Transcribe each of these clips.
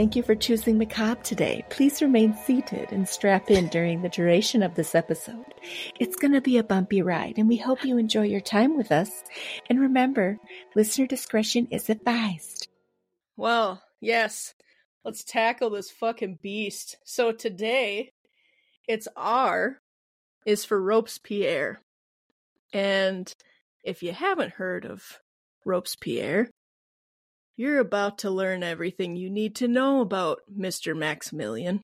Thank you for choosing Macabre today. Please remain seated and strap in during the duration of this episode. It's going to be a bumpy ride, and we hope you enjoy your time with us. And remember, listener discretion is advised. Well, yes, let's tackle this fucking beast. So today, it's R is for Robespierre. And if you haven't heard of Robespierre, you're about to learn everything you need to know about Mr. Maximilien.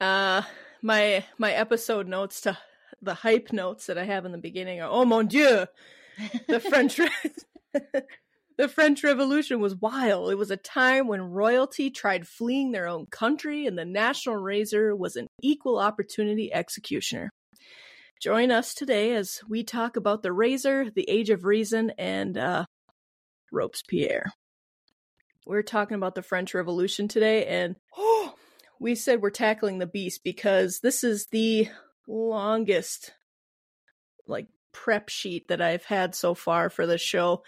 Uh my my episode notes to the hype notes that I have in the beginning are oh mon dieu. The French The French Revolution was wild. It was a time when royalty tried fleeing their own country and the national razor was an equal opportunity executioner. Join us today as we talk about the razor, the age of reason, and uh, Robespierre we're talking about the French Revolution today, and oh, we said we're tackling the beast because this is the longest, like, prep sheet that I've had so far for the show.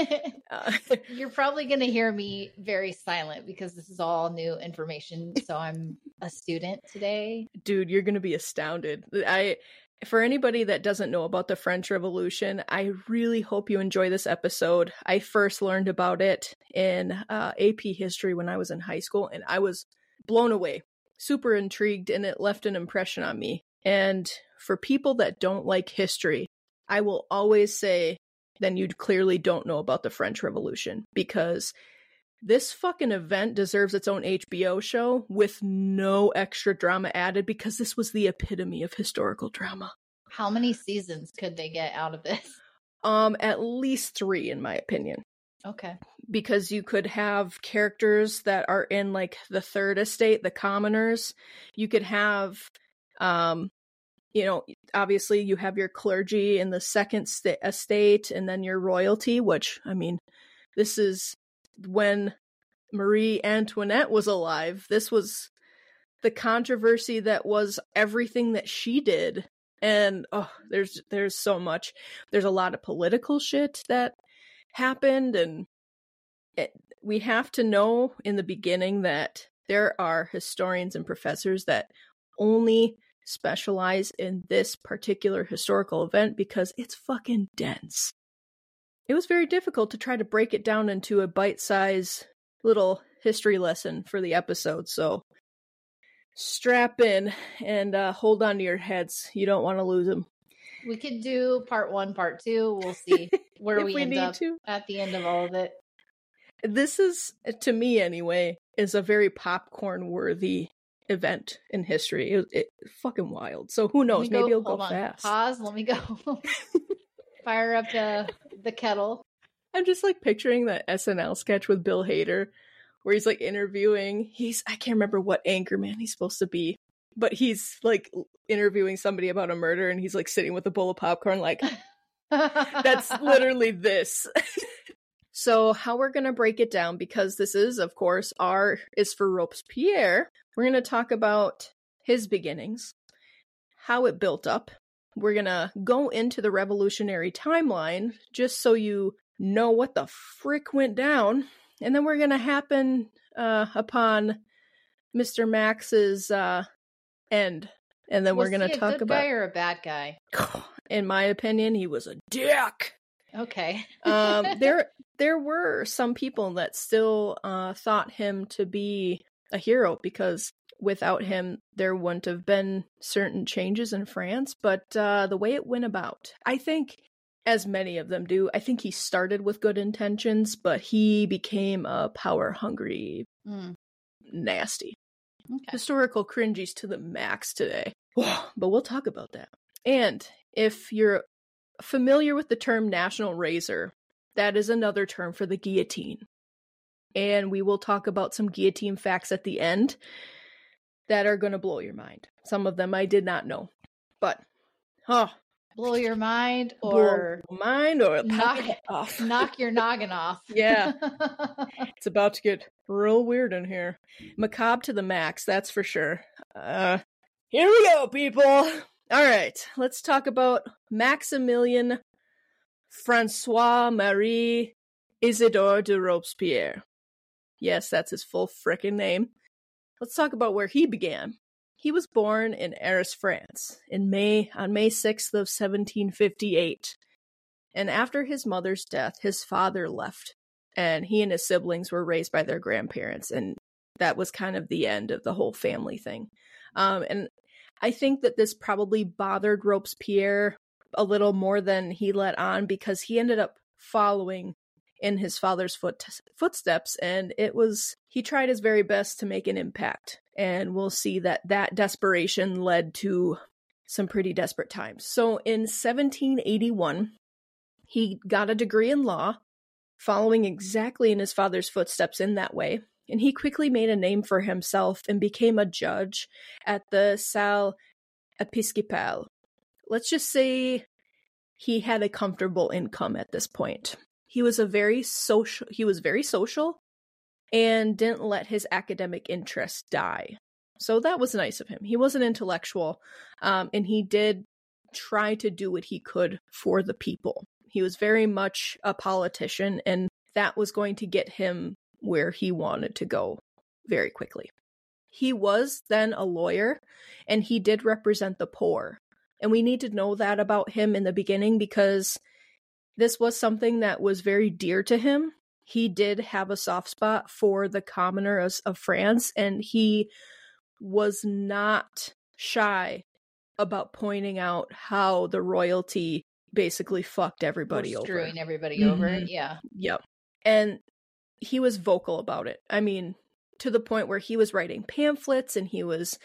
uh, You're probably going to hear me very silent because this is all new information. So I'm a student today. Dude, you're going to be astounded. I for anybody that doesn't know about the French Revolution, I really hope you enjoy this episode. I first learned about it in uh, AP history when I was in high school, and I was blown away, super intrigued, and it left an impression on me. And for people that don't like history, I will always say, then you clearly don't know about the French Revolution because this fucking event deserves its own HBO show with no extra drama added because this was the epitome of historical drama. How many seasons could they get out of this? Um, at least three, in my opinion. Okay. Because you could have characters that are in like the third estate, the commoners. You could have, um, you know, obviously you have your clergy in the second st- estate and then your royalty, which, I mean, this is when Marie Antoinette was alive. This was the controversy that was everything that she did. And oh, there's there's so much. There's a lot of political shit that happened and it, we have to know in the beginning that there are historians and professors that only specialize in this particular historical event because it's fucking dense it was very difficult to try to break it down into a bite size little history lesson for the episode. So strap in and uh, hold on to your heads. You don't want to lose them. We could do part one, part two. We'll see where we, we, end up to. at the end of all of it. This is, to me anyway, is a very popcorn worthy event in history. It, it fucking wild. So who knows? Maybe it'll go on. fast. Pause. Let me go. Fire up the the kettle. I'm just like picturing that SNL sketch with Bill Hader where he's like interviewing he's I can't remember what anchorman he's supposed to be, but he's like interviewing somebody about a murder and he's like sitting with a bowl of popcorn like that's literally this. so how we're going to break it down because this is of course R is for Robespierre. We're going to talk about his beginnings, how it built up, we're going to go into the revolutionary timeline just so you know what the frick went down. And then we're going to happen uh, upon Mr. Max's uh, end. And then was we're going to talk about. guy or a bad guy? In my opinion, he was a dick. Okay. um, there, there were some people that still uh, thought him to be a hero because without him, there wouldn't have been certain changes in France. But uh, the way it went about, I think, as many of them do, I think he started with good intentions, but he became a power hungry, mm. nasty. Okay. Historical cringies to the max today. but we'll talk about that. And if you're familiar with the term national razor, that is another term for the guillotine. And we will talk about some guillotine facts at the end that are going to blow your mind. Some of them I did not know. But, oh. Blow your mind or mind or knock, off. knock your noggin off. yeah. it's about to get real weird in here. Macabre to the max, that's for sure. Uh, here we go, people. All right, let's talk about Maximilien Francois Marie Isidore de Robespierre. Yes, that's his full frickin' name. Let's talk about where he began. He was born in Arras, France, in May on May 6th of 1758. And after his mother's death, his father left, and he and his siblings were raised by their grandparents, and that was kind of the end of the whole family thing. Um, and I think that this probably bothered Robespierre a little more than he let on because he ended up following in his father's foot footsteps and it was he tried his very best to make an impact and we'll see that that desperation led to some pretty desperate times so in 1781 he got a degree in law following exactly in his father's footsteps in that way and he quickly made a name for himself and became a judge at the Salle Episcopale. Let's just say he had a comfortable income at this point. He was a very social he was very social and didn't let his academic interests die. So that was nice of him. He was an intellectual um, and he did try to do what he could for the people. He was very much a politician and that was going to get him where he wanted to go very quickly. He was then a lawyer and he did represent the poor. And we need to know that about him in the beginning because this was something that was very dear to him. He did have a soft spot for the commoners of France and he was not shy about pointing out how the royalty basically fucked everybody over. Screwing everybody mm-hmm. over. Yeah. Yep. And he was vocal about it. I mean, to the point where he was writing pamphlets and he was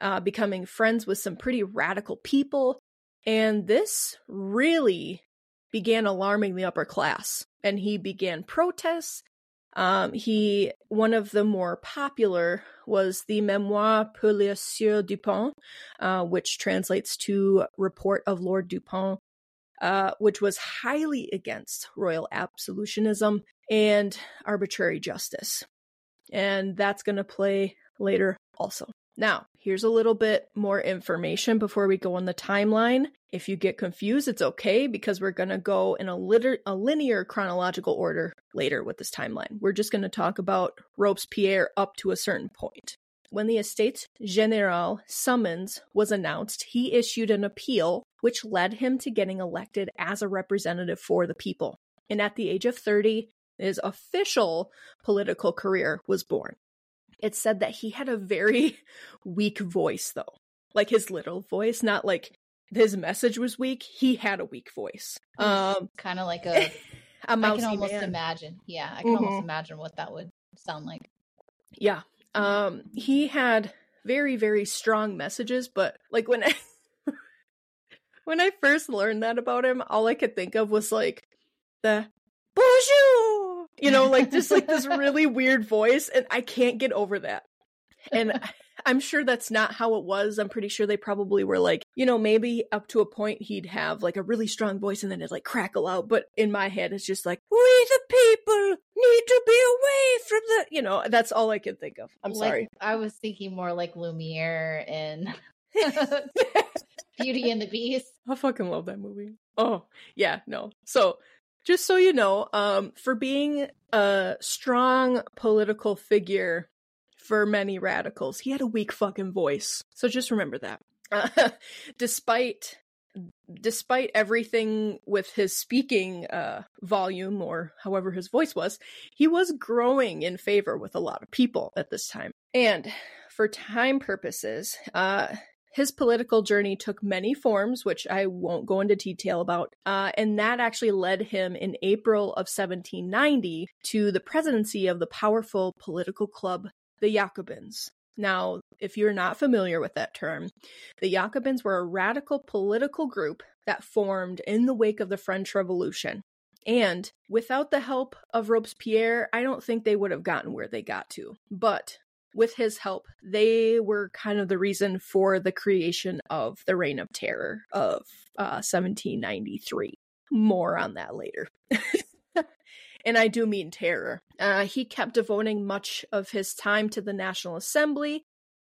uh, becoming friends with some pretty radical people. And this really began alarming the upper class. And he began protests. Um, he one of the more popular was the Memoire pour le Sieur Dupont, uh, which translates to Report of Lord Dupont, uh, which was highly against royal absolutionism and arbitrary justice. And that's going to play later also. Now, here's a little bit more information before we go on the timeline. If you get confused, it's okay because we're going to go in a, liter- a linear chronological order later with this timeline. We're just going to talk about Robespierre up to a certain point. When the Estates General summons was announced, he issued an appeal which led him to getting elected as a representative for the people. And at the age of 30, his official political career was born. It said that he had a very weak voice, though. Like his little voice, not like his message was weak. He had a weak voice. Um, kind of like a. a I can almost man. imagine. Yeah, I can mm-hmm. almost imagine what that would sound like. Yeah. Um, he had very, very strong messages, but like when I, when I first learned that about him, all I could think of was like the bonjour you know, like just like this really weird voice, and I can't get over that. And I'm sure that's not how it was. I'm pretty sure they probably were like, you know, maybe up to a point he'd have like a really strong voice and then it'd like crackle out. But in my head, it's just like, we the people need to be away from the, you know, that's all I can think of. I'm like, sorry. I was thinking more like Lumiere and Beauty and the Beast. I fucking love that movie. Oh, yeah, no. So just so you know, um, for being a strong political figure for many radicals, he had a weak fucking voice. So just remember that. Uh, despite despite everything with his speaking uh, volume or however his voice was, he was growing in favor with a lot of people at this time. And for time purposes, uh, his political journey took many forms, which I won't go into detail about, uh, and that actually led him in April of 1790 to the presidency of the powerful political club, the Jacobins. Now, if you're not familiar with that term, the Jacobins were a radical political group that formed in the wake of the French Revolution. And without the help of Robespierre, I don't think they would have gotten where they got to. But with his help, they were kind of the reason for the creation of the Reign of Terror of uh, 1793. More on that later. and I do mean terror. Uh, he kept devoting much of his time to the National Assembly,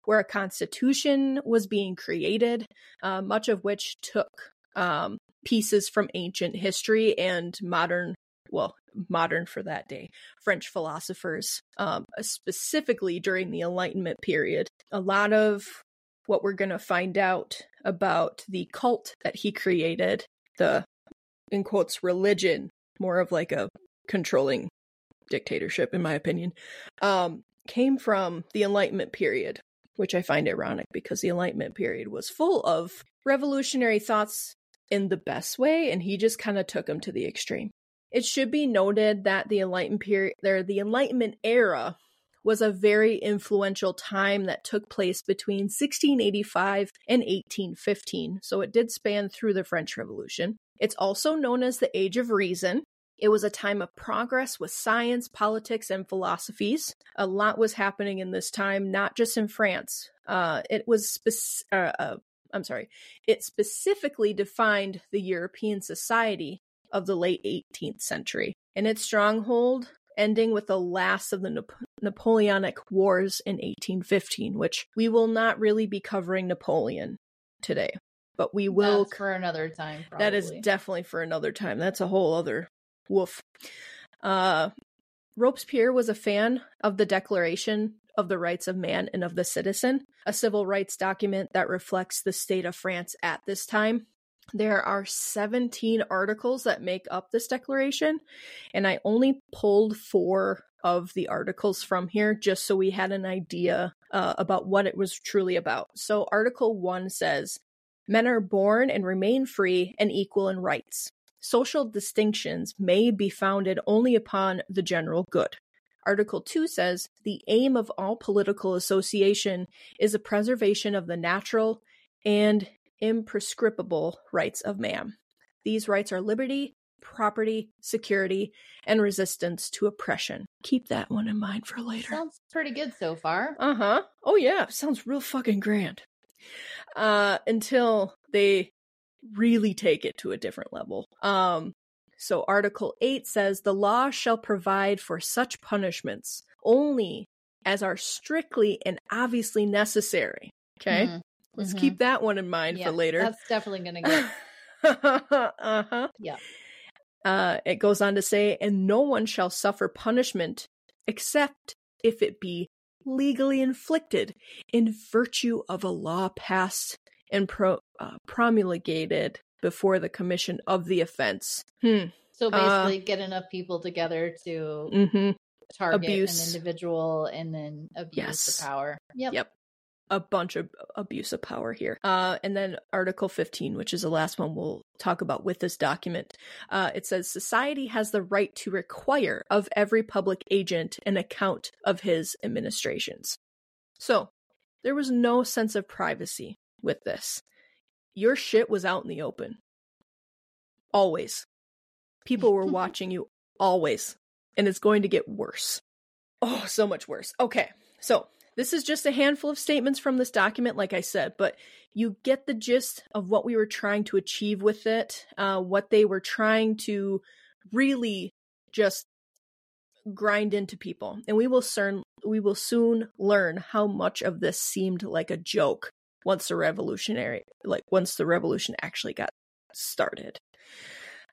where a constitution was being created, uh, much of which took um, pieces from ancient history and modern well, modern for that day, French philosophers, um, specifically during the Enlightenment period. A lot of what we're going to find out about the cult that he created, the in quotes religion, more of like a controlling dictatorship, in my opinion, um, came from the Enlightenment period, which I find ironic because the Enlightenment period was full of revolutionary thoughts in the best way, and he just kind of took them to the extreme. It should be noted that the Enlightenment period, there, the Enlightenment era, was a very influential time that took place between 1685 and 1815. So it did span through the French Revolution. It's also known as the Age of Reason. It was a time of progress with science, politics, and philosophies. A lot was happening in this time, not just in France. Uh, it was uh, uh, I'm sorry. It specifically defined the European society of the late 18th century. And its stronghold ending with the last of the Nap- Napoleonic Wars in 1815, which we will not really be covering Napoleon today, but we will That's for another time. Probably. that is definitely for another time. That's a whole other woof. Uh, Robespierre was a fan of the Declaration of the Rights of Man and of the Citizen, a civil rights document that reflects the state of France at this time. There are 17 articles that make up this declaration, and I only pulled four of the articles from here just so we had an idea uh, about what it was truly about. So, Article 1 says Men are born and remain free and equal in rights. Social distinctions may be founded only upon the general good. Article 2 says the aim of all political association is the preservation of the natural and imprescriptible rights of man. These rights are liberty, property, security, and resistance to oppression. Keep that one in mind for later. Sounds pretty good so far. Uh huh. Oh, yeah. Sounds real fucking grand. Uh, until they really take it to a different level. Um, so Article 8 says the law shall provide for such punishments only as are strictly and obviously necessary. Okay. Mhm. Let's Mhm. keep that one in mind Yeah, for later. That's definitely going to get. uh-huh. Yeah. Uh, it goes on to say, and no one shall suffer punishment except if it be legally inflicted in virtue of a law passed and pro- uh, promulgated before the commission of the offense. Hmm. So Uh, basically, get enough people together to Mm-hmm. target abuse. an individual and then abuse Yes. the power. Yep. Yep. A bunch of abuse of power here. Uh, and then Article 15, which is the last one we'll talk about with this document. Uh, it says society has the right to require of every public agent an account of his administrations. So there was no sense of privacy with this. Your shit was out in the open. Always. People were watching you always. And it's going to get worse. Oh, so much worse. Okay. So this is just a handful of statements from this document, like I said, but you get the gist of what we were trying to achieve with it, uh, what they were trying to really just grind into people. And we will soon we will soon learn how much of this seemed like a joke once the revolutionary like once the revolution actually got started.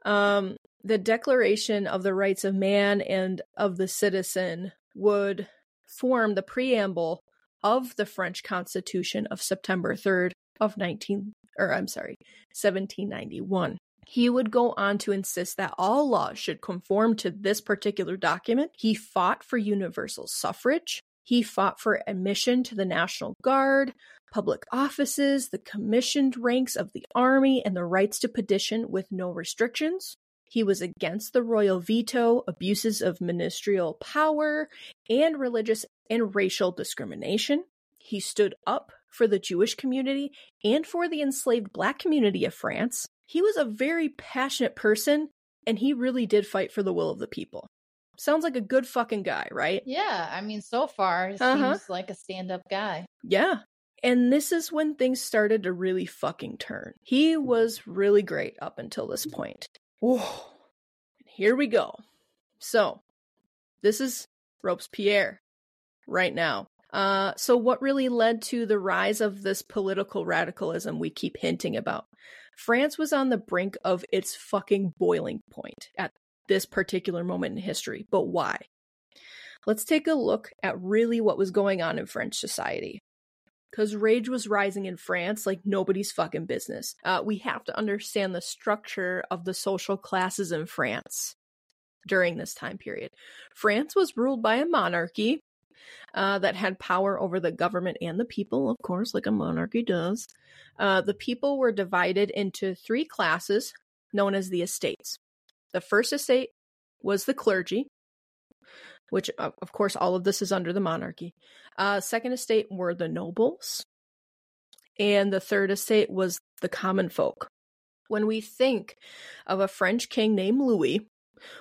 Um the Declaration of the Rights of Man and of the Citizen would form the preamble of the French Constitution of September 3rd of 19 or I'm sorry, 1791. He would go on to insist that all laws should conform to this particular document. He fought for universal suffrage. He fought for admission to the National Guard, public offices, the commissioned ranks of the army, and the rights to petition with no restrictions. He was against the royal veto, abuses of ministerial power, and religious and racial discrimination. He stood up for the Jewish community and for the enslaved black community of France. He was a very passionate person, and he really did fight for the will of the people. Sounds like a good fucking guy, right? Yeah. I mean, so far, it Uh-huh. seems like a stand up guy. Yeah. And this is when things started to really fucking turn. He was really great up until this point. Whoa. Here we go. So, this is Robespierre right now. Uh, so, what really led to the rise of this political radicalism we keep hinting about? France was on the brink of its fucking boiling point at this particular moment in history, but why? Let's take a look at really what was going on in French society. Because rage was rising in France like nobody's fucking business. Uh, we have to understand the structure of the social classes in France during this time period. France was ruled by a monarchy uh, that had power over the government and the people, of course, like a monarchy does. Uh, the people were divided into three classes known as the estates. The first estate was the clergy, which, of course, all of this is under the monarchy. Uh, second estate were the nobles, and the third estate was the common folk. When we think of a French king named Louis,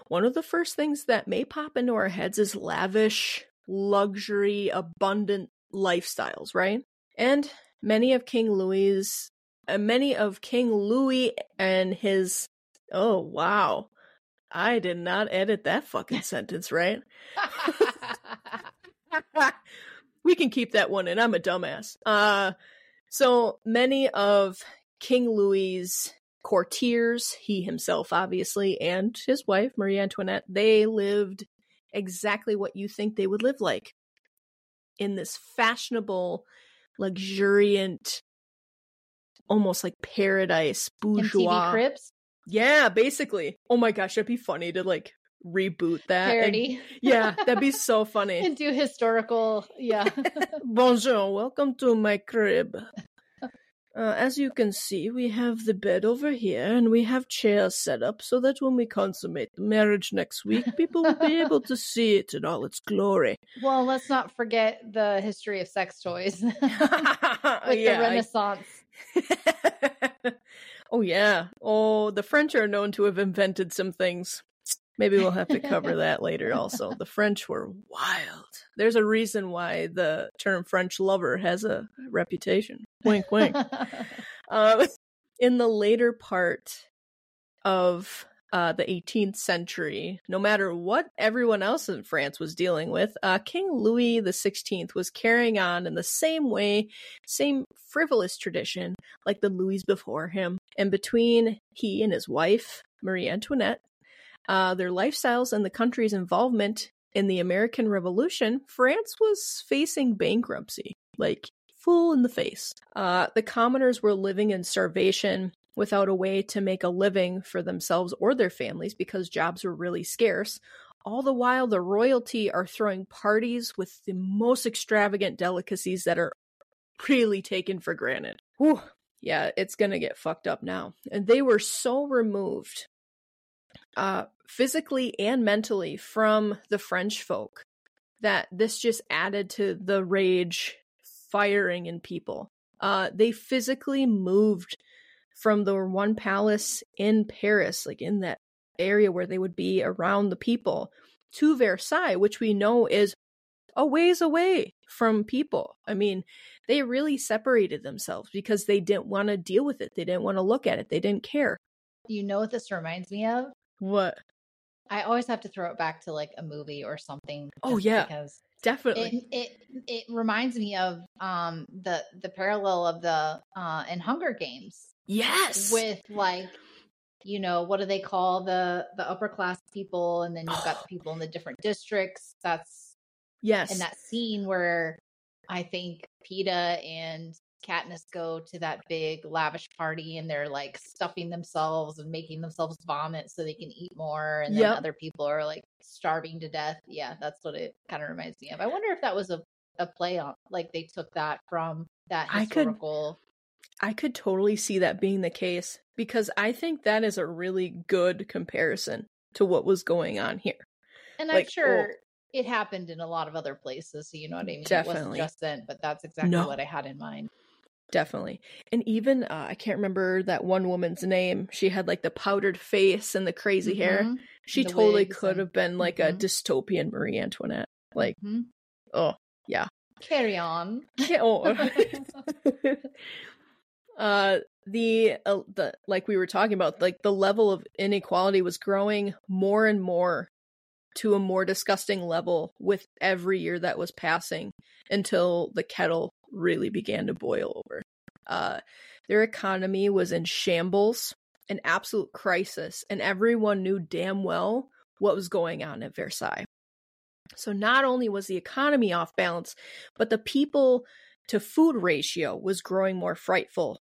one of the first things that may pop into our heads is lavish, luxury, abundant lifestyles, right? And many of King Louis's, uh, many of King Louis and his, oh wow, I did not edit that fucking sentence, right? we can keep that one in. I'm a dumbass. Uh, so many of King Louis's courtiers, he himself obviously, and his wife Marie Antoinette, they lived exactly what you think they would live like in this fashionable, luxuriant, almost like paradise bourgeois. MTV Cribs? Yeah, basically. Oh my gosh, that'd be funny to like reboot that. Parody. And, yeah, that'd be so funny. and do historical, yeah. Bonjour, welcome to my crib. Uh, as you can see, we have the bed over here, and we have chairs set up so that when we consummate the marriage next week, people will be able to see it in all its glory. Well, let's not forget the history of sex toys with yeah, the Renaissance. I... oh, yeah. Oh, the French are known to have invented some things. Maybe we'll have to cover that later also. The French were wild. There's a reason why the term French lover has a reputation. Wink, wink. uh, in the later part of uh, the 18th century, no matter what everyone else in France was dealing with, uh, King Louis XVI was carrying on in the same way, same frivolous tradition like the Louis before him. And between he and his wife, Marie Antoinette, uh, their lifestyles and the country's involvement in the American Revolution, France was facing bankruptcy, like full in the face. Uh, the commoners were living in starvation without a way to make a living for themselves or their families because jobs were really scarce. All the while, the royalty are throwing parties with the most extravagant delicacies that are really taken for granted. Whew. Yeah, it's gonna get fucked up now. And they were so removed uh, physically and mentally from the French folk that this just added to the rage firing in people. Uh, they physically moved from the one palace in Paris, like in that area where they would be around the people, to Versailles, which we know is a ways away from people. I mean, they really separated themselves because they didn't want to deal with it. They didn't want to look at it. They didn't care. You know what this reminds me of? What? I always have to throw it back to like a movie or something. Oh yeah, because definitely. It, it it reminds me of um the the parallel of the uh in Hunger Games. Yes. With like you know what do they call the the upper class people and then you've got the people in the different districts that's yes in that scene where i think Peeta and Katniss go to that big lavish party and they're like stuffing themselves and making themselves vomit so they can eat more and then yep. other people are like starving to death. Yeah, that's what it kind of reminds me of. I wonder if that was a a play on like they took that from that historical I could I could totally see that being the case because I think that is a really good comparison to what was going on here. And like, I'm sure oh, it happened in a lot of other places, so you know what I mean. Definitely. It wasn't just then, but that's exactly no. what I had in mind. Definitely. And even uh, I can't remember that one woman's name. She had like the powdered face and the crazy mm-hmm. hair. She the totally could and... have been like mm-hmm. a dystopian Marie Antoinette. Like, mm-hmm. oh, yeah. Carry on. oh. uh the uh, the like we were talking about like the level of inequality was growing more and more to a more disgusting level with every year that was passing until the kettle really began to boil over. Uh, their economy was in shambles, an absolute crisis, and everyone knew damn well what was going on at Versailles. So not only was the economy off balance, but the people to food ratio was growing more frightful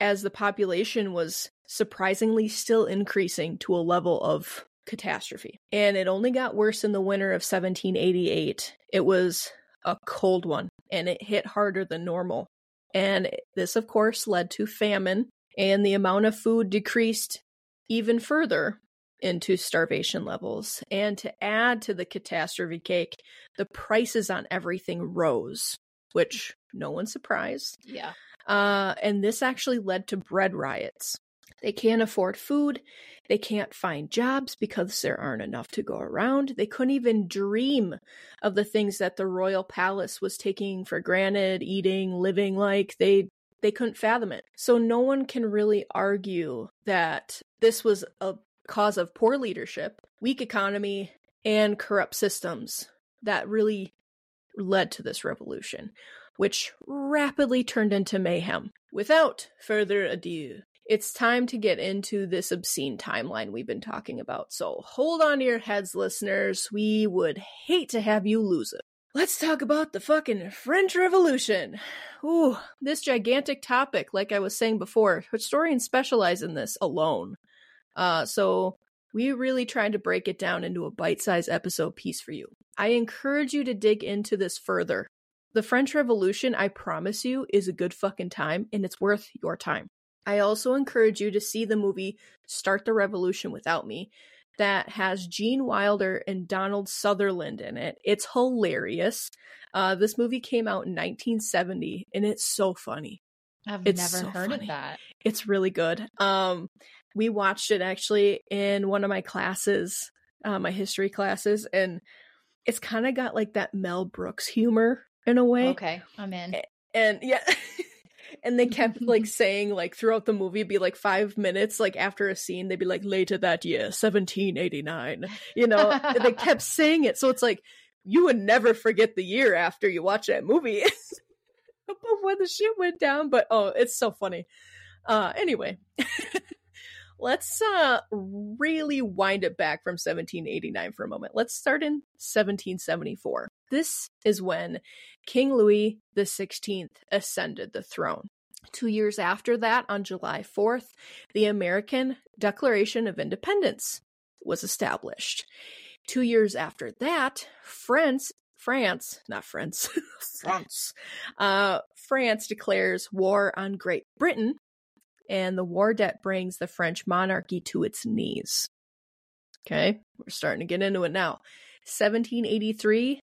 as the population was surprisingly still increasing to a level of catastrophe. And it only got worse in the winter of 1788. It was a cold one and it hit harder than normal. And this, of course, led to famine, and the amount of food decreased even further into starvation levels. And to add to the catastrophe cake, the prices on everything rose, which no one's surprised. Yeah. Uh, and this actually led to bread riots. They can't afford food. They can't find jobs because there aren't enough to go around. They couldn't even dream of the things that the royal palace was taking for granted, eating, living like. They they couldn't fathom it. So no one can really argue that this was a cause of poor leadership, weak economy, and corrupt systems that really led to this revolution which rapidly turned into mayhem. Without further ado, it's time to get into this obscene timeline we've been talking about. So hold on to your heads, listeners. We would hate to have you lose it. Let's talk about the fucking French Revolution. Ooh, this gigantic topic, like I was saying before, historians specialize in this alone. Uh, so we really tried to break it down into a bite-sized episode piece for you. I encourage you to dig into this further the French Revolution, I promise you, is a good fucking time and it's worth your time. I also encourage you to see the movie Start the Revolution Without Me that has Gene Wilder and Donald Sutherland in it. It's hilarious. Uh, this movie came out in 1970 and it's so funny. I've It's never so heard funny. of that. It's really good. Um, we watched it actually in one of my classes, uh, my history classes, and it's kind of got like that Mel Brooks humor in a way. Okay, I'm in. and yeah and they kept like saying like throughout the movie be like five minutes like after a scene they'd be like later that year 1789 you know? They kept saying it so it's like you would never forget the year after you watch that movie. About when the shit went down but oh it's so funny. Uh anyway let's uh really wind it back from 1789 for a moment let's start in 1774 this is when King Louis XVI ascended the throne. Two years after that, on July 4th, the American Declaration of Independence was established. Two years after that, France, France, not France, France, uh, France declares war on Great Britain, and the war debt brings the French monarchy to its knees. Okay, we're starting to get into it now. 1783,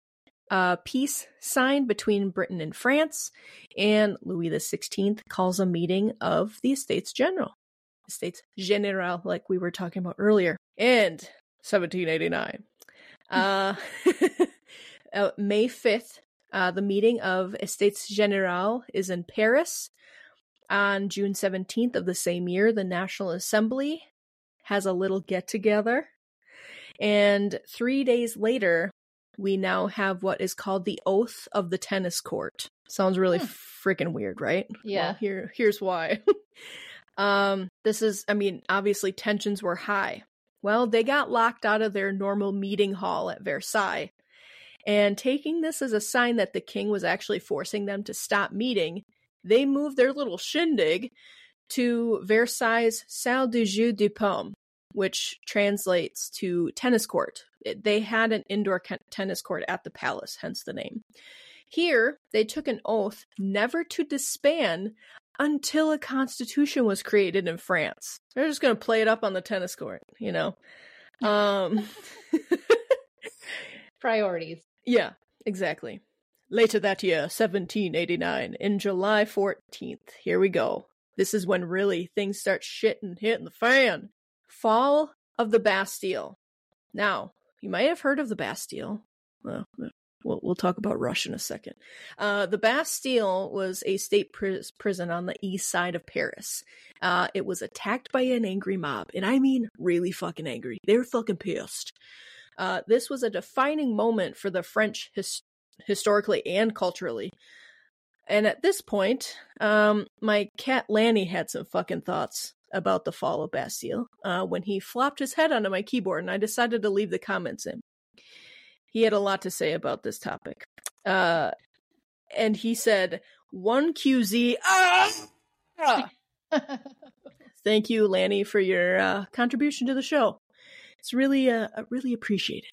a peace signed between Britain and France, and Louis XVI calls a meeting of the Estates General, Estates General, like we were talking about earlier, and 1789. Uh, uh, May 5th, uh, the meeting of Estates General is in Paris. On June 17th of the same year, the National Assembly has a little get together. And three days later, we now have what is called the oath of the tennis court. Sounds really Hmm. freaking weird, right? Yeah. Well, here here's why. um this is I mean, obviously tensions were high. Well, they got locked out of their normal meeting hall at Versailles. And taking this as a sign that the king was actually forcing them to stop meeting, they moved their little shindig to Versailles Salle du Jeu de Paume, which translates to tennis court. It- they had an indoor ca- tennis court at the palace, hence the name. Here, they took an oath never to disband until a constitution was created in France. They're just going to play it up on the tennis court, you know. Um Priorities. Yeah, exactly. Later that year, 1789, in July 14th, here we go. This is when really things start shitting, hitting the fan. Fall of the Bastille. Now, you might have heard of the Bastille. Well, we'll, we'll talk about Russia in a second. Uh, the Bastille was a state pris- prison on the east side of Paris. Uh, it was attacked by an angry mob, and I mean really fucking angry. They were fucking pissed. Uh, this was a defining moment for the French his- historically and culturally. And at this point, um, my cat Lanny had some fucking thoughts about the fall of Bastille uh, when he flopped his head onto my keyboard and I decided to leave the comments in. He had a lot to say about this topic. Uh, and he said, 1QZ. Ah! Thank you, Lanny, for your uh, contribution to the show. It's really, uh, really appreciated.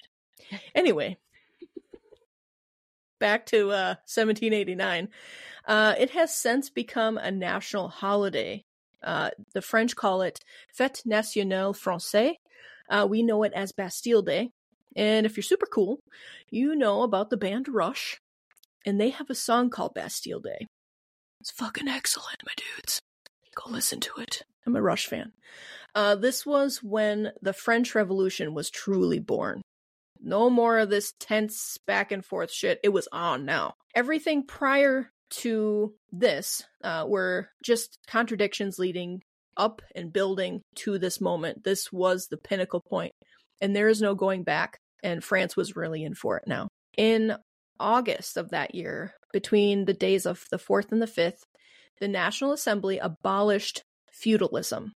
Anyway, back to uh, 1789. Uh, it has since become a national holiday. Uh, the French call it Fête Nationale Française. Uh, we know it as Bastille Day. And if you're super cool, you know about the band Rush, and they have a song called Bastille Day. It's fucking excellent, my dudes. Go listen to it. I'm a Rush fan. Uh, this was when the French Revolution was truly born. No more of this tense back and forth shit. It was on now. Everything prior to this uh, were just contradictions leading up and building to this moment. This was the pinnacle point, and there is no going back. And France was really in for it now. In August of that year, between the days of the 4th and the 5th, the National Assembly abolished feudalism.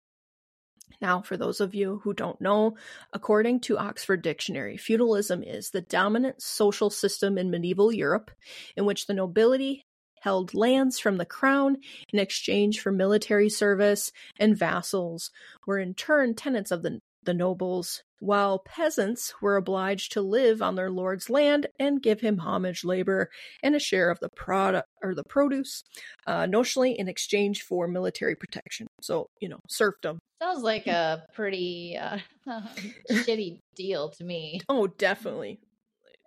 Now, for those of you who don't know, according to Oxford Dictionary, feudalism is the dominant social system in medieval Europe in which the nobility held lands from the crown in exchange for military service, and vassals were in turn tenants of the, the nobles, while peasants were obliged to live on their lord's land and give him homage labor and a share of the product or the produce, uh, notionally in exchange for military protection. So, you know, serfdom. Sounds like a pretty uh, shitty deal to me. Oh, definitely.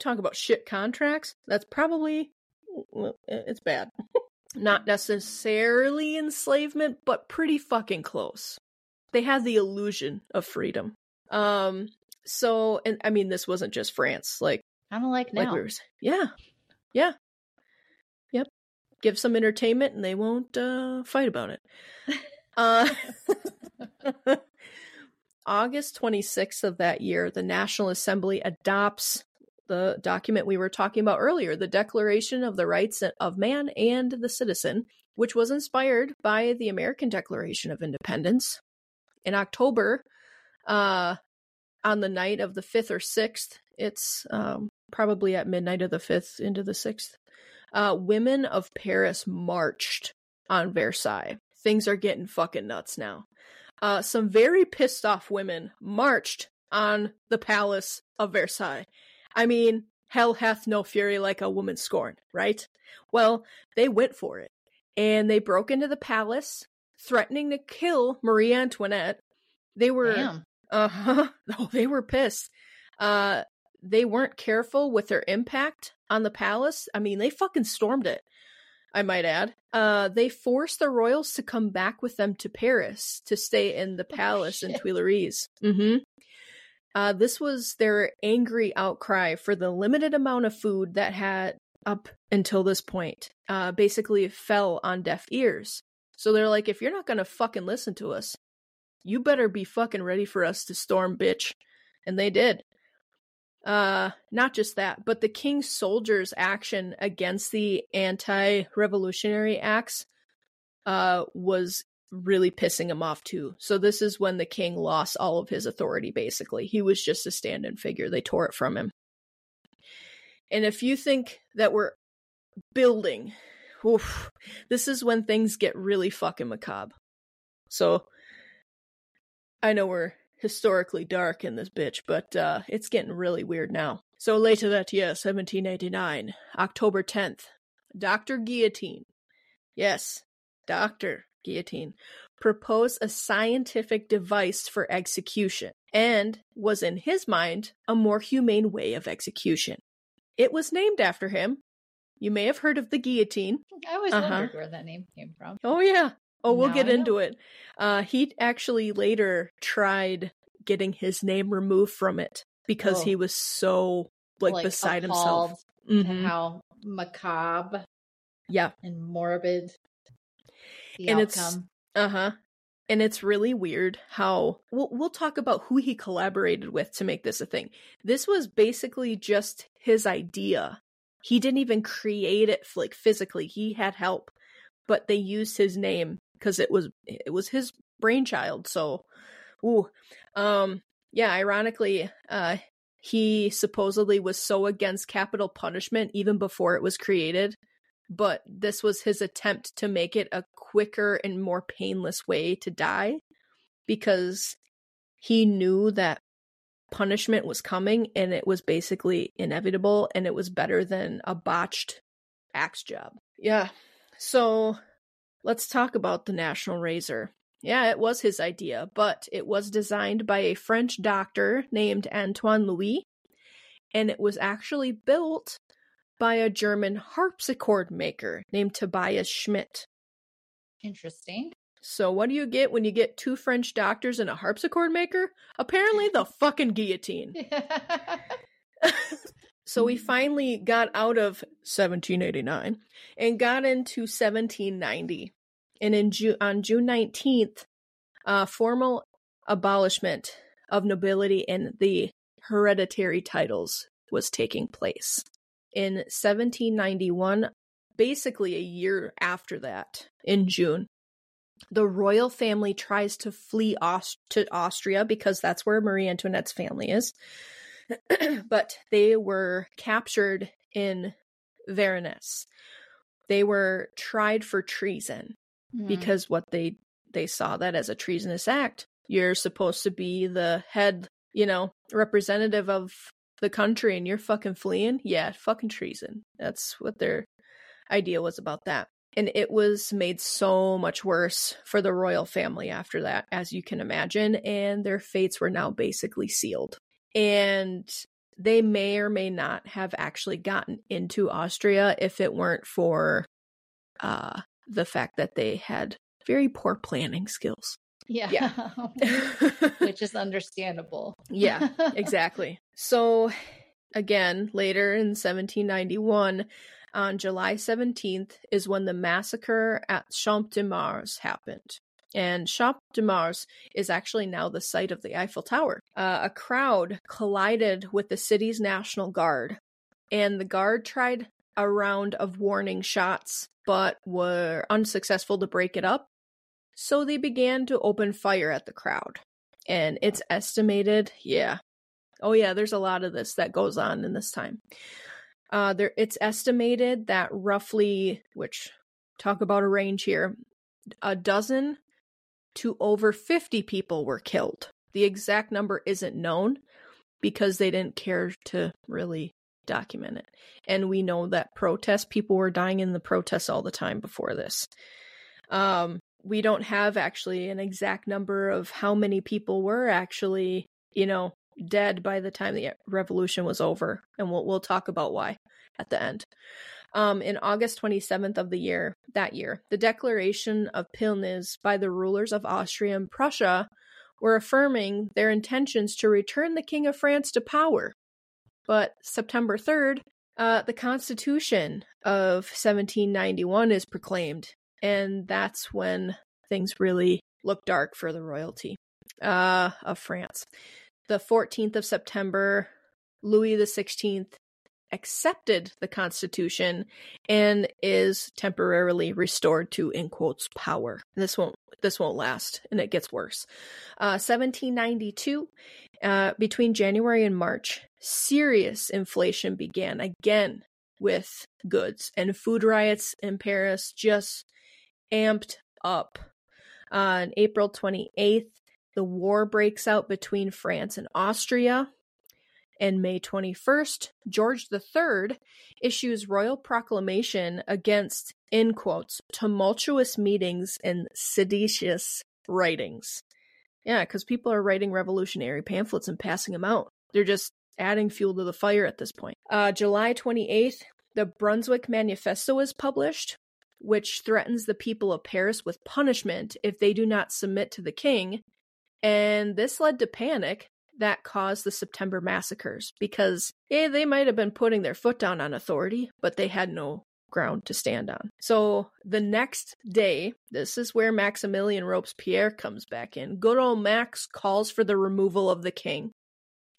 Talk about shit contracts. That's probably it's bad. Not necessarily enslavement, but pretty fucking close. They had the illusion of freedom. Um, so, and I mean, this wasn't just France. Like, kind of like now. Like we were, yeah, yeah, yep. Give some entertainment, and they won't uh, fight about it. uh, August 26th of that year, the National Assembly adopts the document we were talking about earlier, the Declaration of the Rights of Man and the Citizen, which was inspired by the American Declaration of Independence. In October, uh, on the night of the 5th or 6th, it's um, probably at midnight of the 5th into the 6th, uh, women of Paris marched on Versailles. Things are getting fucking nuts now. Uh, some very pissed off women marched on the palace of Versailles I mean, hell hath no fury like a woman scorned, right? Well, they went for it. And they broke into the palace, threatening to kill Marie Antoinette. They were uh huh. Oh, they were pissed. Uh they weren't careful with their impact on the palace. I mean, they fucking stormed it. I might add. Uh, they forced the royals to come back with them to Paris to stay in the oh, palace oh, in Tuileries. Mm-hmm. Uh, this was their angry outcry for the limited amount of food that had, up until this point, uh, basically fell on deaf ears. So they're like, if you're not gonna fucking listen to us, you better be fucking ready for us to storm, bitch. And they did. Uh, not just that, but the king's soldiers' action against the anti-revolutionary acts uh, was really pissing him off too. So this is when the king lost all of his authority basically. He was just a stand-in figure. They tore it from him. And if you think that we're building, oof, this is when things get really fucking macabre. So I know we're historically dark in this bitch, but uh it's getting really weird now. So later that year, 1789, October 10th, Dr. Guillotine. Yes, Doctor guillotine, proposed a scientific device for execution and was in his mind a more humane way of execution. It was named after him. You may have heard of the guillotine. I always uh-huh. wondered where that name came from. Oh yeah. Oh, we'll now get into it. Uh, he actually later tried getting his name removed from it because oh. he was so like, like beside himself. Mm-hmm. How macabre, yeah, and morbid the and outcome. it's uh-huh and it's really weird how we'll, we'll talk about who he collaborated with to make this a thing this was basically just his idea he didn't even create it like physically he had help but they used his name because it was it was his brainchild. So, ooh, um, yeah. Ironically, uh, he supposedly was so against capital punishment even before it was created, but this was his attempt to make it a quicker and more painless way to die because he knew that punishment was coming and it was basically inevitable and it was better than a botched axe job. Yeah. So let's talk about the National Razor. Yeah, it was his idea, but it was designed by a French doctor named Antoine Louis, and it was actually built by a German harpsichord maker named Tobias Schmidt. Interesting. So, what do you get when you get two French doctors and a harpsichord maker? Apparently, the fucking guillotine. so, we finally got out of 1789 and got into 1790. And in Ju- on June 19th, uh, formal abolishment of nobility and the hereditary titles was taking place. In 1791, basically a year after that, in June, the royal family tries to flee Aust- to Austria because that's where Marie Antoinette's family is. but they were captured in Varennes. They were tried for treason mm. because what they they saw that as a treasonous act. You're supposed to be the head, you know, representative of the country and you're fucking fleeing. Yeah, fucking treason. That's what their idea was about that. And it was made so much worse for the royal family after that, as you can imagine. And their fates were now basically sealed. And they may or may not have actually gotten into Austria if it weren't for uh, the fact that they had very poor planning skills. Yeah. yeah. Which is understandable. yeah, exactly. So, again, later in 1791, on July 17th is when the massacre at Champ de Mars happened. And Champ de Mars is actually now the site of the Eiffel Tower. Uh, a crowd collided with the city's National Guard, and the guard tried a round of warning shots, but were unsuccessful to break it up. So they began to open fire at the crowd. And it's estimated, yeah. Oh, yeah, there's a lot of this that goes on in this time. Uh, there, it's estimated that roughly, which talk about a range here, a dozen to over 50 people were killed. The exact number isn't known because they didn't care to really document it. And we know that protest people were dying in the protests all the time before this. Um, we don't have actually an exact number of how many people were actually, you know, dead by the time the revolution was over, and we'll we'll talk about why at the end. Um, in August 27th of the year that year, the declaration of Pillnitz by the rulers of Austria and Prussia were affirming their intentions to return the King of France to power. But September 3rd, uh, the Constitution of 1791 is proclaimed, and that's when things really look dark for the royalty uh, of France the 14th of September, Louis XVI accepted the Constitution and is temporarily restored to in quotes power. This won't this won't last, and it gets worse. Uh, 1792, uh, between January and March, serious inflation began again with goods, and food riots in Paris just amped up. On April 28th, the war breaks out between France and Austria. And May 21st, George III issues royal proclamation against, in quotes, tumultuous meetings and seditious writings. Yeah, because people are writing revolutionary pamphlets and passing them out. They're just adding fuel to the fire at this point. Uh, July 28th, the Brunswick Manifesto is published, which threatens the people of Paris with punishment if they do not submit to the king and this led to panic that caused the September massacres because, yeah, they might have been putting their foot down on authority, but they had no ground to stand on. So the next day, this is where Maximilien Robespierre comes back in. Good old Max calls for the removal of the king.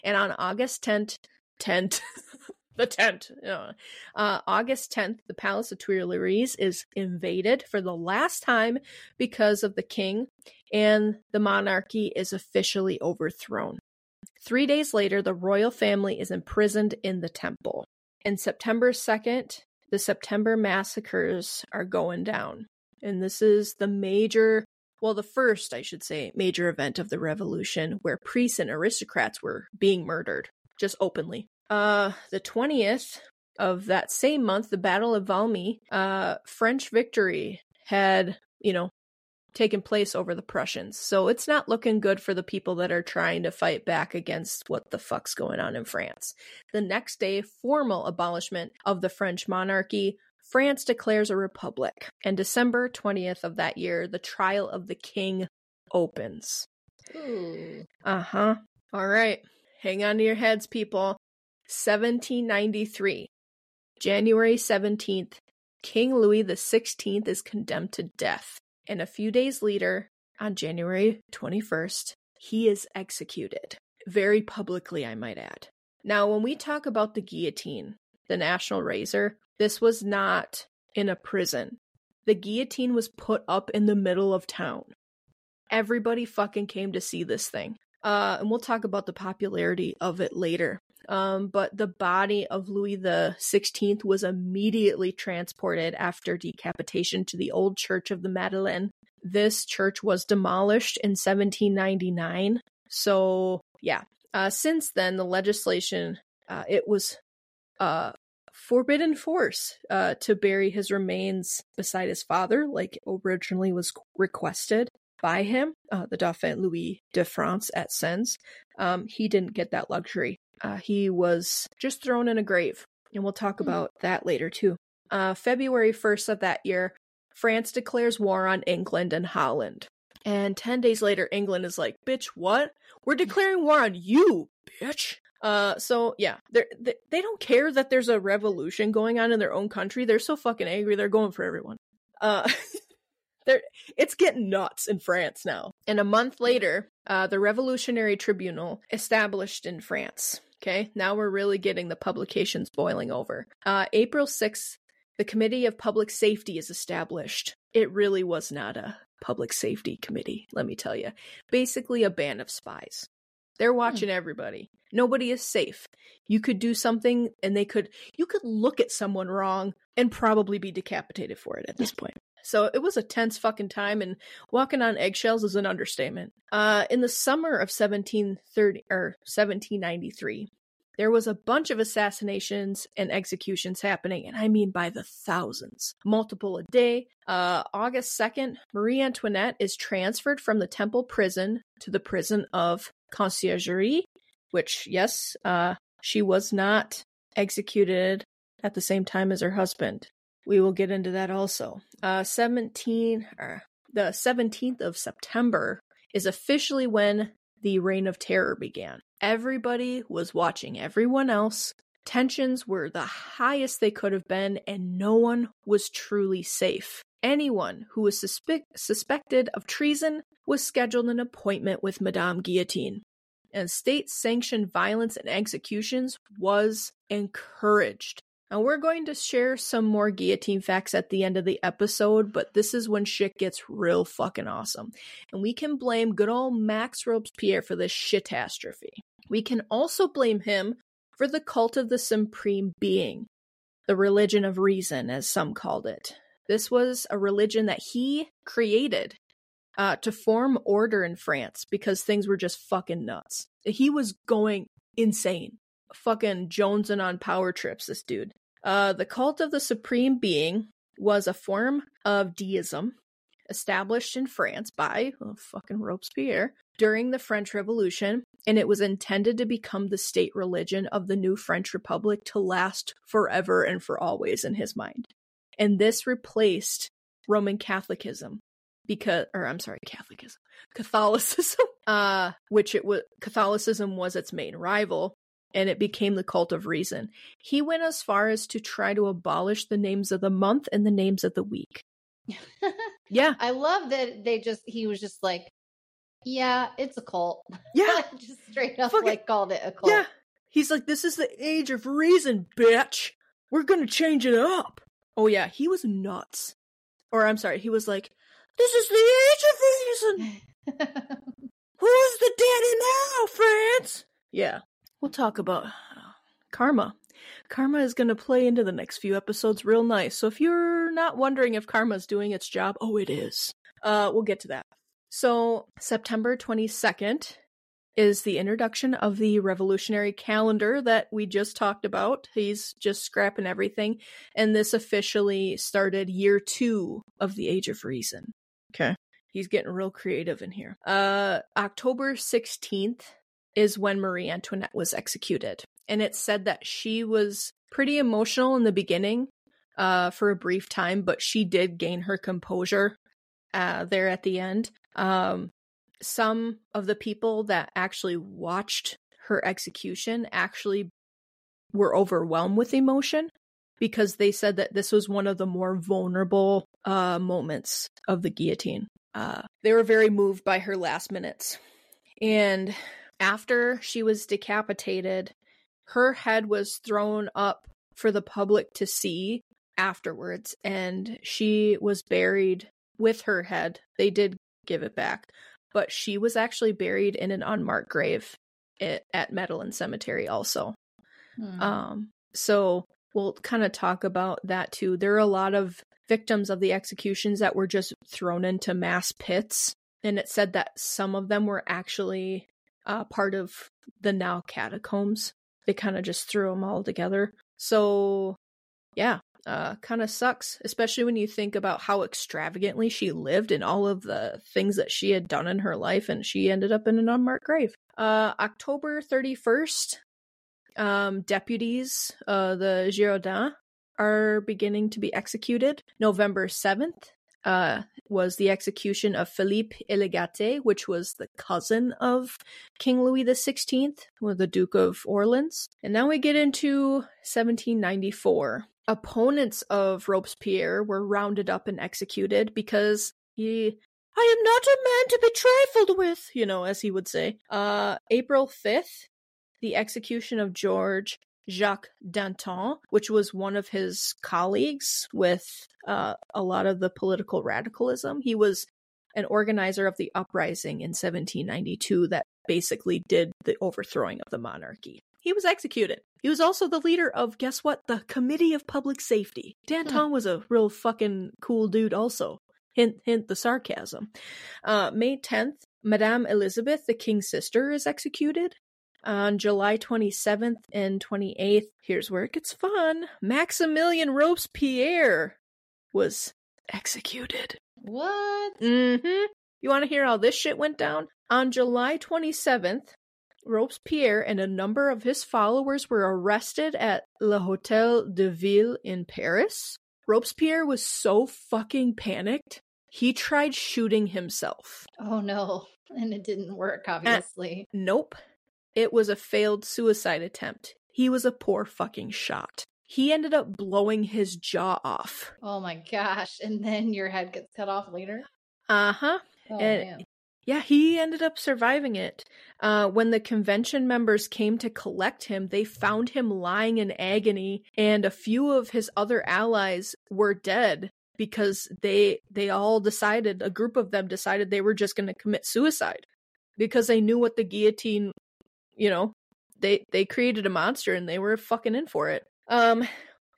And on August 10th, 10th, the tent. Uh, August 10th, the Palace of Tuileries is invaded for the last time because of the king, and the monarchy is officially overthrown. Three days later, the royal family is imprisoned in the temple. And September 2nd, the September massacres are going down. And this is the major, well, the first, I should say, major event of the revolution where priests and aristocrats were being murdered, just openly. Uh, the 20th of that same month, the Battle of Valmy, uh, French victory had, you know, taken place over the Prussians. So it's not looking good for the people that are trying to fight back against what the fuck's going on in France. The next day, formal abolishment of the French monarchy. France declares a republic. And December 20th of that year, the trial of the king opens. Uh huh. All right. Hang on to your heads, people. 1793. January 17th, King Louis XVI is condemned to death and a few days later, on January 21st, he is executed. Very publicly, I might add. Now, when we talk about the guillotine, the national razor, this was not in a prison. The guillotine was put up in the middle of town. Everybody fucking came to see this thing. Uh, and we'll talk about the popularity of it later. Um, but the body of Louis the Sixteenth was immediately transported after decapitation to the old Church of the Madeleine. This church was demolished in 1799. So yeah, uh, since then the legislation uh, it was uh, forbidden force uh, to bury his remains beside his father, like originally was requested by him, uh, the Dauphin Louis de France at Sens. Um, he didn't get that luxury. Uh, he was just thrown in a grave, and we'll talk hmm. about that later too. Uh, February 1st of that year, France declares war on England and Holland. And 10 days later, England is like, bitch, what? We're declaring war on you, bitch. Uh, so yeah, they they don't care that there's a revolution going on in their own country. They're so fucking angry. They're going for everyone. Uh, they're it's getting nuts in France now. And a month later, uh, the Revolutionary Tribunal established in France. Okay, now we're really getting the publications boiling over. Uh, April 6th, the Committee of Public Safety is established. It really was not a public safety committee, let me tell you. Basically, a band of spies. They're hmm. watching hmm. everybody. Nobody is safe. You could do something and they could, you could look at someone wrong and probably be decapitated for it at this point. So it was a tense fucking time, and walking on eggshells is an understatement. Uh, in the summer of 1730 or 1793, there was a bunch of assassinations and executions happening, and I mean by the thousands, multiple a day. Uh, August 2nd, Marie Antoinette is transferred from the Temple prison to the prison of Conciergerie, which, yes, uh, she was not executed at the same time as her husband. We will get into that also. Uh, 17, or the 17th of September is officially when the Reign of Terror began. Everybody was watching everyone else. Tensions were the highest they could have been, and no one was truly safe. Anyone who was suspe- suspected of treason was scheduled an appointment with Madame Guillotine. And state sanctioned violence and executions was encouraged. Now, we're going to share some more guillotine facts at the end of the episode, but this is when shit gets real fucking awesome. And we can blame good old Max Robespierre for this shitastrophe. We can also blame him for the cult of the supreme being, the religion of reason, as some called it. This was a religion that he created uh, to form order in France because things were just fucking nuts. He was going insane fucking jonesing on power trips, this dude. Uh, the cult of the supreme being was a form of deism established in France by oh, fucking Robespierre during the French Revolution, and it was intended to become the state religion of the new French Republic to last forever and for always in his mind. And this replaced Roman Catholicism because or I'm sorry, Catholicism. Catholicism, uh, which it was Catholicism was its main rival and it became the cult of reason. He went as far as to try to abolish the names of the month and the names of the week. yeah. I love that they just, he was just like, yeah, it's a cult. Yeah. just straight up Fuck like it. called it a cult. Yeah. He's like, this is the age of reason, bitch. We're gonna change it up. Oh yeah, he was nuts. Or I'm sorry, he was like, this is the age of reason. Who's the daddy now, France? Yeah, we'll talk about uh, karma. Karma is going to play into the next few episodes real nice. So if you're not wondering if karma's doing its job, oh, it is. Uh, we'll get to that. So September 22nd is the introduction of the revolutionary calendar that we just talked about. He's just scrapping everything. And this officially started year two of the Age of Reason. Okay. He's getting real creative in here. Uh, October 16th is when Marie Antoinette was executed. And it said that she was pretty emotional in the beginning uh, for a brief time, but she did gain her composure uh, there at the end. Um, some of the people that actually watched her execution actually were overwhelmed with emotion because they said that this was one of the more vulnerable uh, moments of the guillotine. Uh, they were very moved by her last minutes. And after she was decapitated, her head was thrown up for the public to see afterwards, and she was buried with her head. They did give it back, but she was actually buried in an unmarked grave at, at Madeleine Cemetery, also. Hmm. Um, so we'll kind of talk about that too. There are a lot of victims of the executions that were just thrown into mass pits. And it said that some of them were actually uh, part of the now catacombs. They kind of just threw them all together. So, yeah, uh, kind of sucks, especially when you think about how extravagantly she lived and all of the things that she had done in her life, and she ended up in an unmarked grave. Uh, October 31st, um, deputies, uh, the Girondins, are beginning to be executed. November 7th uh, was the execution of Philippe Égalité, which was the cousin of King Louis XVI, the Duke of Orleans. And now we get into 1794. Opponents of Robespierre were rounded up and executed because he I am not a man to be trifled with, you know, as he would say. Uh, April 5th, the execution of George Jacques Danton, which was one of his colleagues with uh, a lot of the political radicalism. He was an organizer of the uprising in 1792 that basically did the overthrowing of the monarchy. He was executed. He was also the leader of, guess what? The Committee of Public Safety. Danton was a real fucking cool dude, also. Hint, hint the sarcasm. Uh, May 10th, Madame Elizabeth, the king's sister, is executed. On July 27th and 28th, here's where it gets fun Maximilien Robespierre was executed. What? Mm hmm. You want to hear how this shit went down? On July 27th, Robespierre and a number of his followers were arrested at Le Hotel de Ville in Paris. Robespierre was so fucking panicked, he tried shooting himself. Oh no. And it didn't work, obviously. nope. It was a failed suicide attempt. He was a poor fucking shot. He ended up blowing his jaw off. Oh my gosh. And then your head gets cut off later? Uh huh. Oh, and, yeah, he ended up surviving it. Uh, when the convention members came to collect him, they found him lying in agony, and a few of his other allies were dead because they they all decided a group of them decided they were just going to commit suicide because they knew what the guillotine you know, they they created a monster and they were fucking in for it. Um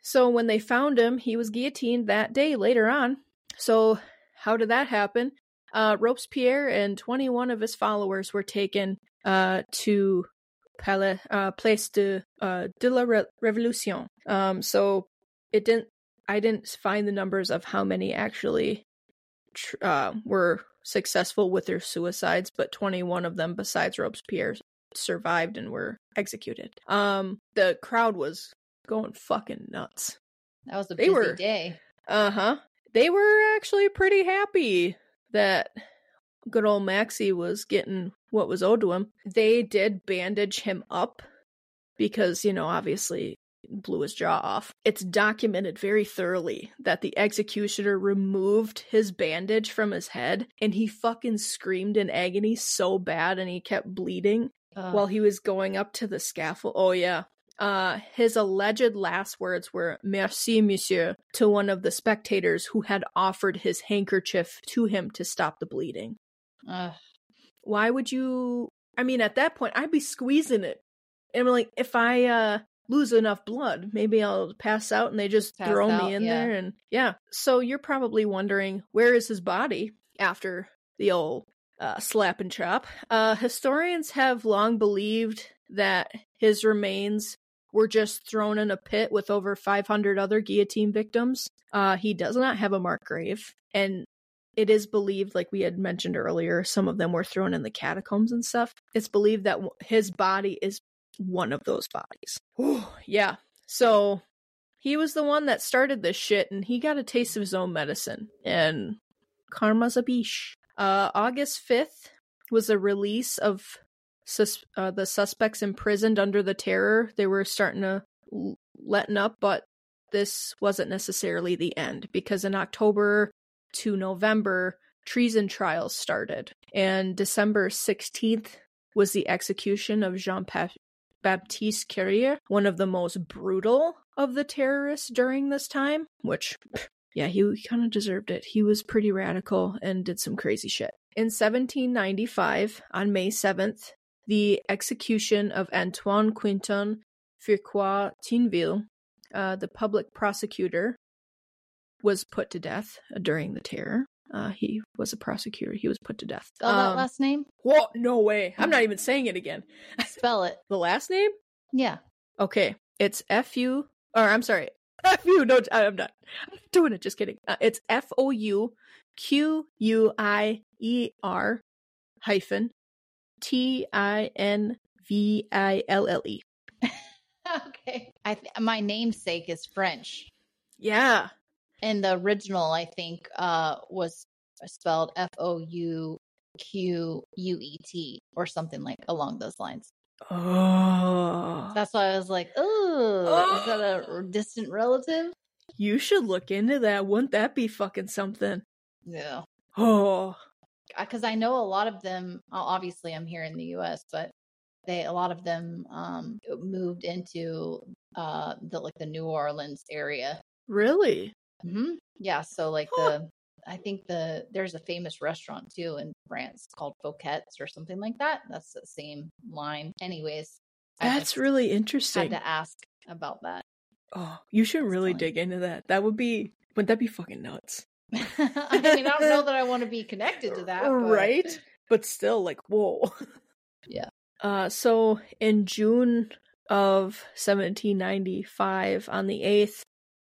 so when they found him, he was guillotined that day later on. So how did that happen? Uh Robespierre and 21 of his followers were taken uh to Palais uh Place de uh de la Re- Révolution. Um so it didn't I didn't find the numbers of how many actually uh, were successful with their suicides, but 21 of them, besides Robespierre, survived and were executed. Um, the crowd was going fucking nuts. That was a they busy were, day. Uh huh. They were actually pretty happy that good old Maxie was getting what was owed to him. They did bandage him up because, you know, obviously blew his jaw off. It's documented very thoroughly that the executioner removed his bandage from his head and he fucking screamed in agony so bad and he kept bleeding Ugh. while he was going up to the scaffold. Oh yeah. Uh, his alleged last words were "Merci, monsieur" to one of the spectators who had offered his handkerchief to him to stop the bleeding. Ugh. Why would you? I mean, at that point, I'd be squeezing it, and I'm like, if I uh lose enough blood, maybe I'll pass out, and they just Pass throw out, me in yeah. there, and yeah. So you're probably wondering where is his body after the old uh, slap and chop. Uh, historians have long believed that his remains were just thrown in a pit with over 500 other guillotine victims. Uh, he does not have a marked grave, and it is believed, like we had mentioned earlier, some of them were thrown in the catacombs and stuff. It's believed that his body is one of those bodies. Whew, yeah. So he was the one that started this shit, and he got a taste of his own medicine. And karma's a biche. Uh, August 5th was a release of sus- uh, the suspects imprisoned under the terror. They were starting to letting up, but this wasn't necessarily the end because in October to November, treason trials started. And December 16th was the execution of Jean Baptiste Carrier, one of the most brutal of the terrorists during this time, which yeah, he kind of deserved it. He was pretty radical and did some crazy shit. In 1795, on May 7th, the execution of Antoine Quentin Firquois Tinville, uh, the public prosecutor, was put to death during the terror. Uh, he was a prosecutor. He was put to death. Spell that Um, last name? What? no way. I'm not even saying it again. Spell it. The last name? Yeah. Okay, it's F U. Or I'm sorry, F U. No, I'm not I'm not doing it. Just kidding. Uh, it's F O U Q U I E R hyphen T I N V I L L E. okay. I th- my namesake is French, Yeah. and the original I think uh was spelled F O U Q U E T or something like along those lines. Oh, That's why I was like, "Oh, is that a distant relative?" you should look into that. Wouldn't that be fucking something? Yeah. Oh, because I know a lot of them. Obviously, I'm here in the U.S., but they a lot of them um moved into uh the like the New Orleans area. really? Mm-hmm. Yeah, so like Huh. the I think the there's a famous restaurant too in France called Fouquet's or something like that. That's the same line. Anyways, That's really had interesting. to ask about that. Oh, you should really fine. dig into that. That would be. Wouldn't that be fucking nuts? I mean, I don't know that I want to be connected to that, but- right? But still, like, whoa. Yeah. Uh, so in June of 1795, on the 8th,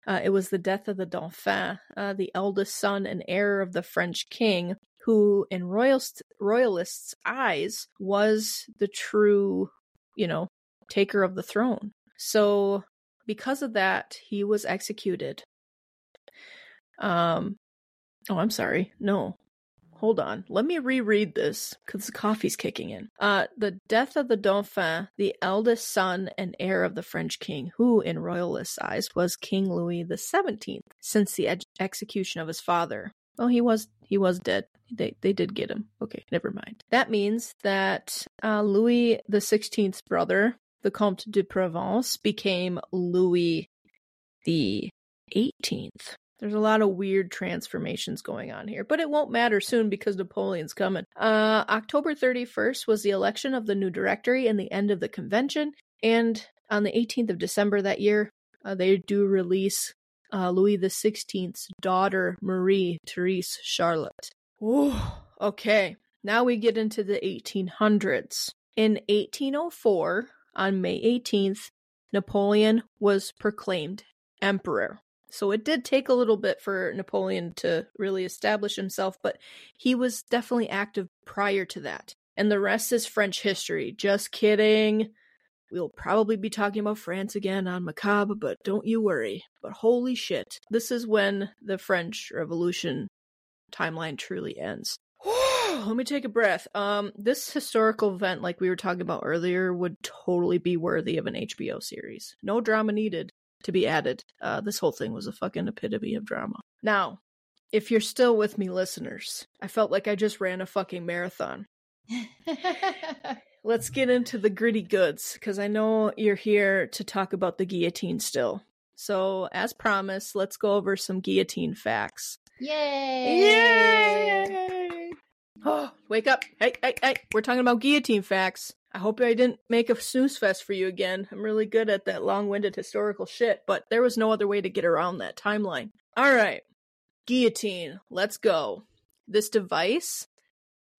uh, it was the death of the Dauphin, uh, the eldest son and heir of the French king, who, in royalist, royalists' eyes, was the true, you know, taker of the throne. So, because of that, he was executed. Um, oh, I'm sorry. No, hold on. Let me reread this because the coffee's kicking in. Uh, the death of the Dauphin, the eldest son and heir of the French king, who, in royalist eyes, was King Louis the Seventeenth, since the ed- execution of his father. Oh, he was he was dead. They they did get him. Okay, never mind. That means that uh, Louis the Sixteenth's brother, the Comte de Provence, became Louis the Eighteenth. There's a lot of weird transformations going on here, but it won't matter soon because Napoleon's coming. Uh, October 31st was the election of the new directory and the end of the convention, and on the 18th of December that year, uh, they do release uh, Louis XVI's daughter, Marie Therese Charlotte. Ooh, okay, now we get into the 1800s. In 1804, on May 18th, Napoleon was proclaimed emperor. So it did take a little bit for Napoleon to really establish himself, but he was definitely active prior to that. And the rest is French history. Just kidding. We'll probably be talking about France again on Macabre, but don't you worry. But holy shit, this is when the French Revolution timeline truly ends. Let me take a breath. Um, this historical event, like we were talking about earlier, would totally be worthy of an HBO series. No drama needed to be added. Uh, this whole thing was a fucking epitome of drama. Now, if you're still with me, listeners, I felt like I just ran a fucking marathon. let's get into the gritty goods because I know you're here to talk about the guillotine still. So, as promised, let's go over some guillotine facts. Yay! Yay! Oh, wake up. Hey, hey, hey. We're talking about guillotine facts. I hope I didn't make a snooze fest for you again. I'm really good at that long winded historical shit, but there was no other way to get around that timeline. All right. Guillotine. Let's go. This device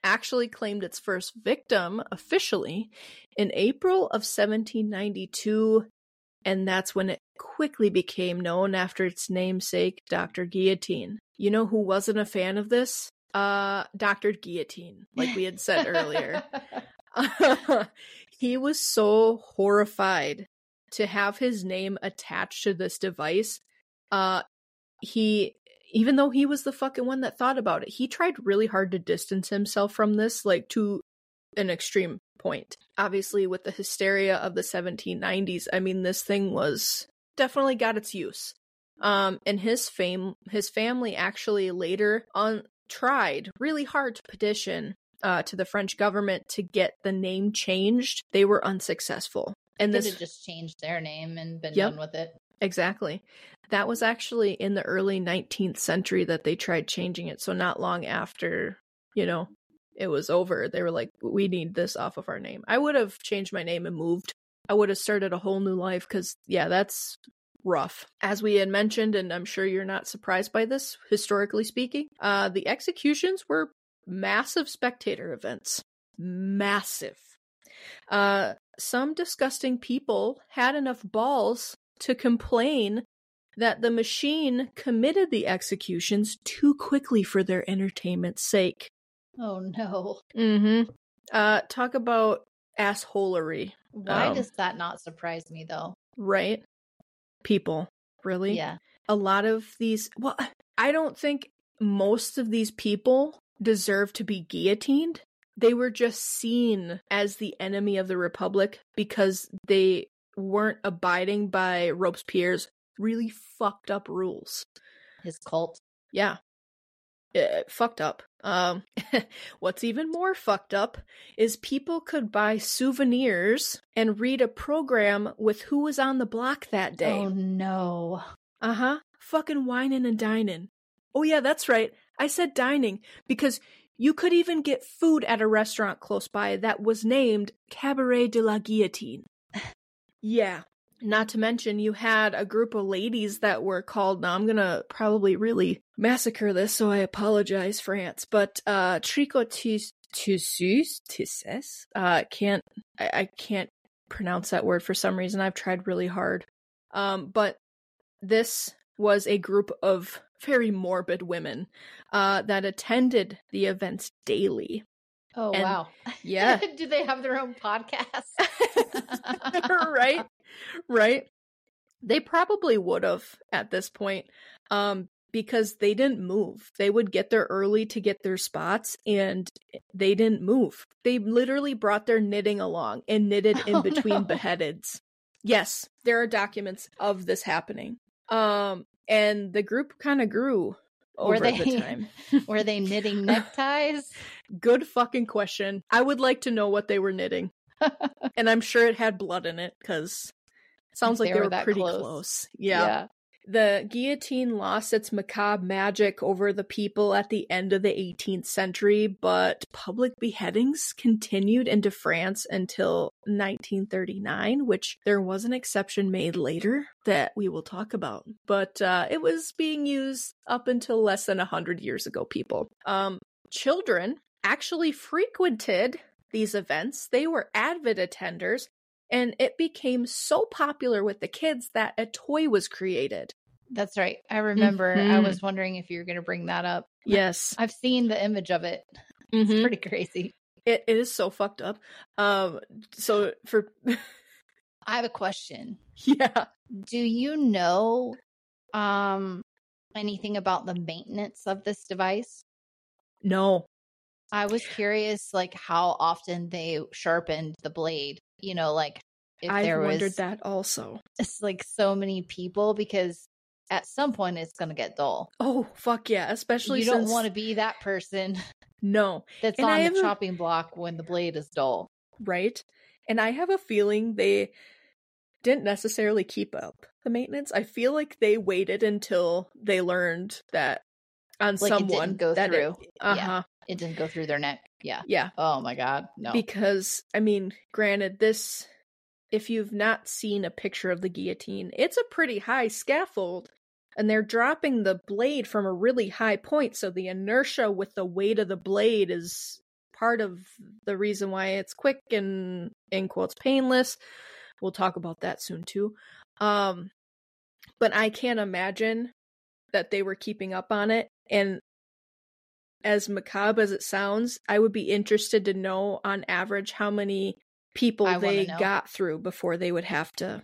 actually claimed its first victim officially in April of 1792, and that's when it quickly became known after its namesake, Dr. Guillotine. You know who wasn't a fan of this? Uh, Dr. Guillotine, like we had said earlier. he was so horrified to have his name attached to this device. Uh, he even though he was the fucking one that thought about it, he tried really hard to distance himself from this, like to an extreme point. Obviously, with the hysteria of the 1790s, I mean, this thing was definitely got its use. Um, and his fame, his family actually later on tried really hard to petition uh, to the French government to get the name changed. They were unsuccessful. And this just changed their name and been yep, done with it. Exactly. That was actually in the early 19th century that they tried changing it. So not long after, you know, it was over, they were like, we need this off of our name. I would have changed my name and moved. I would have started a whole new life because, yeah, that's rough. As we had mentioned, and I'm sure you're not surprised by this, historically speaking, uh, the executions were massive spectator events. Massive. Uh, some disgusting people had enough balls to complain that the machine committed the executions too quickly for their entertainment's sake. Oh no. Mm-hmm. Uh talk about assholery. Why um, does that not surprise me though? Right? People. Really? Yeah. A lot of these well, I don't think most of these people deserve to be guillotined. They were just seen as the enemy of the Republic because they weren't abiding by Robespierre's really fucked up rules. His cult. Yeah. It, fucked up. Um, what's even more fucked up is people could buy souvenirs and read a program with who was on the block that day. Oh no. Uh huh. Fucking whining and dining. Oh yeah, that's right. I said dining because you could even get food at a restaurant close by that was named Cabaret de la Guillotine. yeah, not to mention, you had a group of ladies that were called. Now, I'm gonna probably really massacre this, so I apologize, France. But uh, tricotus tissus. Uh, can't I, I can't pronounce that word for some reason. I've tried really hard. Um, but this was a group of very morbid women uh, that attended the events daily. Oh and, wow! Yeah. Do they have their own podcast? right right? They probably would have at this point um, because they didn't move. They would get there early to get their spots and they didn't move. They literally brought their knitting along and knitted in oh, between no. beheadeds. Yes, there are documents of this happening. Um, and the group kind of grew over were they, the time. were they knitting neckties? Good fucking question. I would like to know what they were knitting. and I'm sure it had blood in it because it Sounds like they, were, were pretty close. close. Yeah. yeah. The guillotine lost its macabre magic over the people at the end of the 18th century, but public beheadings continued into France until 1939, which there was an exception made later that we will talk about. But uh, it was being used up until less than 100 years ago, people. Um, children actually frequented these events, they were avid attenders, and it became so popular with the kids that a toy was created. That's right. I remember. Mm-hmm. I was wondering if you were going to bring that up. Yes. I've seen the image of it. Mm-hmm. It's pretty crazy. It, it is so fucked up. Um so for I have a question. Yeah. Do you know um anything about the maintenance of this device? No. I was curious like how often they sharpened the blade you know, like if I've there wondered was that also. It's like so many people because at some point it's going to get dull. Oh fuck yeah! Especially you don't want to be that person. No, that's and on the chopping block when the blade is dull. right? And I have a feeling they didn't necessarily keep up the maintenance. I feel like they waited until they learned that on Like someone didn't go that through. Uh Yeah. It didn't go through their neck. Yeah. Yeah. Oh my god. No. Because I mean, granted, this if you've not seen a picture of the guillotine, it's a pretty high scaffold. And they're dropping the blade from a really high point, so the inertia with the weight of the blade is part of the reason why it's quick and in quotes painless. We'll talk about that soon too. Um but I can't imagine that they were keeping up on it and as macabre as it sounds, I would be interested to know on average how many people I they got through before they would have to.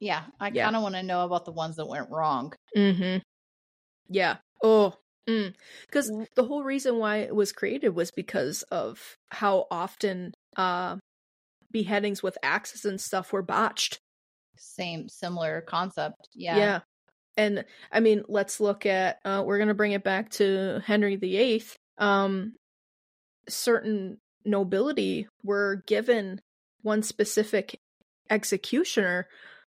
yeah. I Yeah. kind of want to know about the ones that went wrong. Mm-hmm. Yeah. Oh. Because Mm. the whole reason why it was created was because of how often uh, beheadings with axes and stuff were botched. Same similar concept. Yeah. Yeah. And I mean, let's look at uh we're going to bring it back to Henry VIII. Um certain nobility were given one specific executioner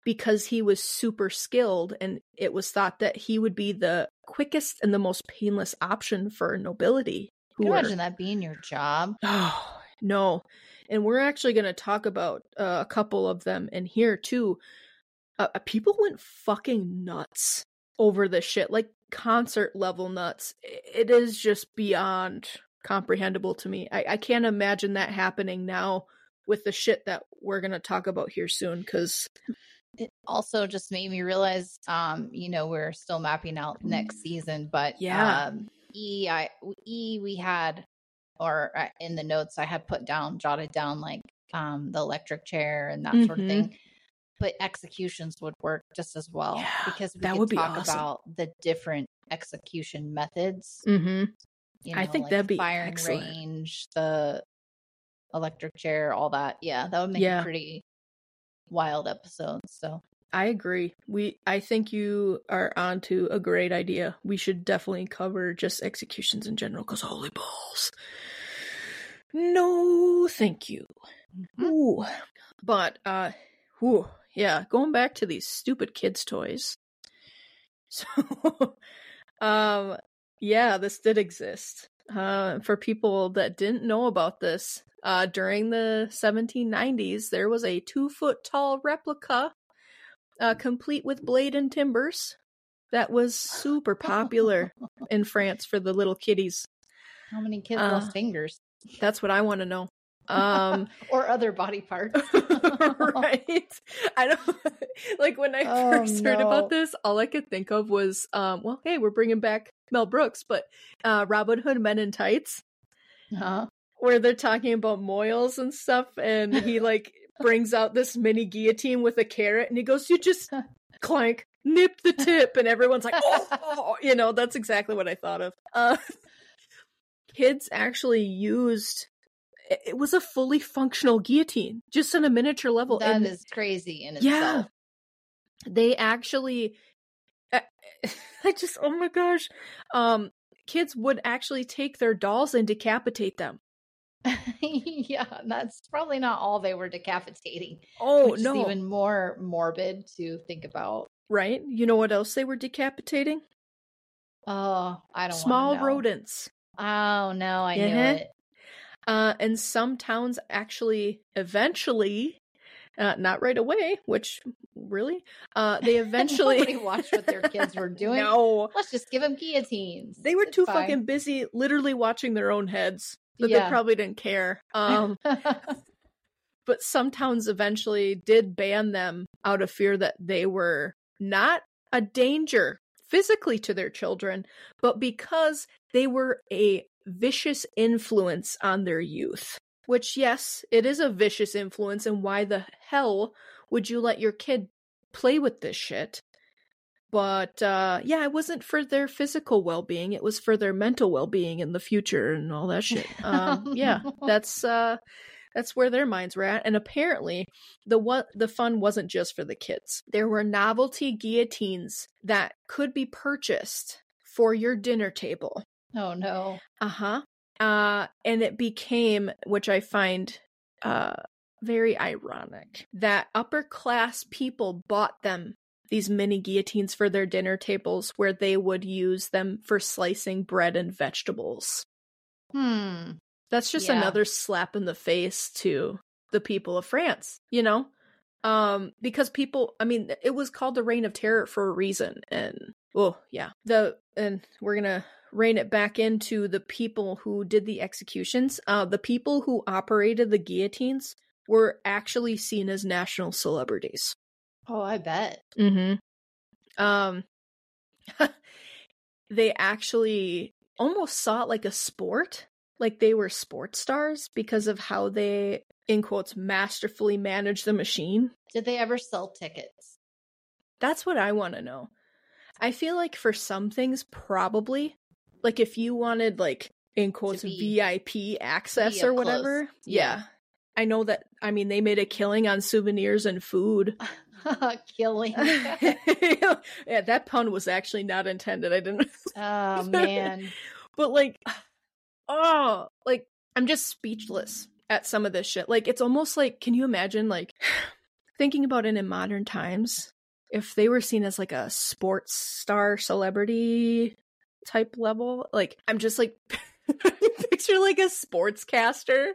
because he was super skilled and it was thought that he would be the quickest and the most painless option for nobility Can who you imagine that being your job? Oh, no. And we're actually going to talk about uh, a couple of them in here too. Uh, uh, people went fucking nuts over this shit, like concert level nuts. It is just beyond comprehensible to me. I, I can't imagine that happening now with the shit that we're going to talk about here soon because It also just made me realize, um, you know, we're still mapping out next season, but Yeah. um, E, I E, we had, or uh, in the notes I had put down, jotted down like um the electric chair and that sort of Mhm. thing. But executions would work just as well Yeah, because we that could would be talk awesome. about the different execution methods. mm-hmm. You I think like that'd be firing excellent. range, the electric chair, all that. Yeah, that would make Yeah. a pretty wild episode. So I agree. We I think you are onto a great idea. We should definitely cover just executions in general cuz holy balls. No, thank you. Mhm. Ooh. But uh whew, yeah, going back to these stupid kids toys. So um yeah, this did exist. Uh for people that didn't know about this, uh during the 1790s there was a 2 foot tall replica uh complete with blade and timbers that was super popular in France for the little kiddies. How many kids Uh, lost fingers That's what I want to know. Um or other body parts? right. I don't like when I Oh, first heard about this, all I could think of was um well, hey, we're bringing back Mel Brooks, but uh Robin Hood Men in Tights Huh? where they're talking about moils and stuff and he like brings out this mini guillotine with a carrot and he goes, "You just clank, nip the tip." And everyone's like, "Oh, you know, that's exactly what I thought of." Uh kids actually used it was a fully functional guillotine just on a miniature level That and is crazy in Yeah. they actually I I just oh my gosh um kids would actually take their dolls and decapitate them Yeah. that's probably not all they were decapitating. oh no even more morbid to think about. right you know what else they were decapitating Oh, I don't small rodents Oh no, I knew Uh-huh. it. Uh and some towns actually eventually uh not right away which really uh they eventually Nobody watched what their kids were doing. no Let's just give them guillotines. they were It's too fine. fucking busy literally watching their own heads that Yeah. they probably didn't care um but some towns eventually did ban them out of fear that they were not a danger physically to their children, but because they were a vicious influence on their youth. Which, yes, it is a vicious influence, and why the hell would you let your kid play with this shit? But uh yeah, it wasn't for their physical well-being, it was for their mental well-being in the future and all that shit. Um yeah, that's uh that's where their minds were at and apparently the what the fun wasn't just for the kids there were novelty guillotines that could be purchased for your dinner table oh no. uh-huh uh and it became which i find uh very ironic that upper class people bought them these mini guillotines for their dinner tables where they would use them for slicing bread and vegetables. Hmm. That's just Yeah. another slap in the face to the people of France, you know? Um because people I mean it was called the reign of terror for a reason and oh yeah. The and we're going to rein it back into the people who did the executions. Uh the people who operated the guillotines were actually seen as national celebrities. Oh, I bet. Mm hmm. Um they actually almost saw it like a sport, like they were sports stars because of how they in quotes masterfully managed the machine. Did they ever sell tickets? That's what I want to know. I feel like for some things probably like if you wanted like in quotes VIP access or whatever. Yeah. yeah. I know that I mean they made a killing on souvenirs and food. Killing. yeah, that pun was actually not intended. I didn't. oh man. But like, oh, like I'm just speechless at some of this shit. Like, it's almost like, can you imagine, like, thinking about it in modern times, if they were seen as like a sports star celebrity type level? Like, I'm just like, picture like a sportscaster.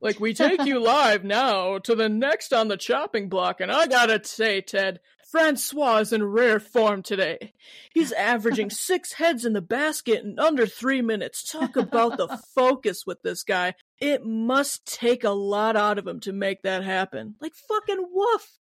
Like, we take you live now to the next on the chopping block, and I gotta say, Ted, Francois is in rare form today. He's averaging six heads in the basket in under three minutes. Talk about the focus with this guy. It must take a lot out of him to make that happen. Like fucking woof.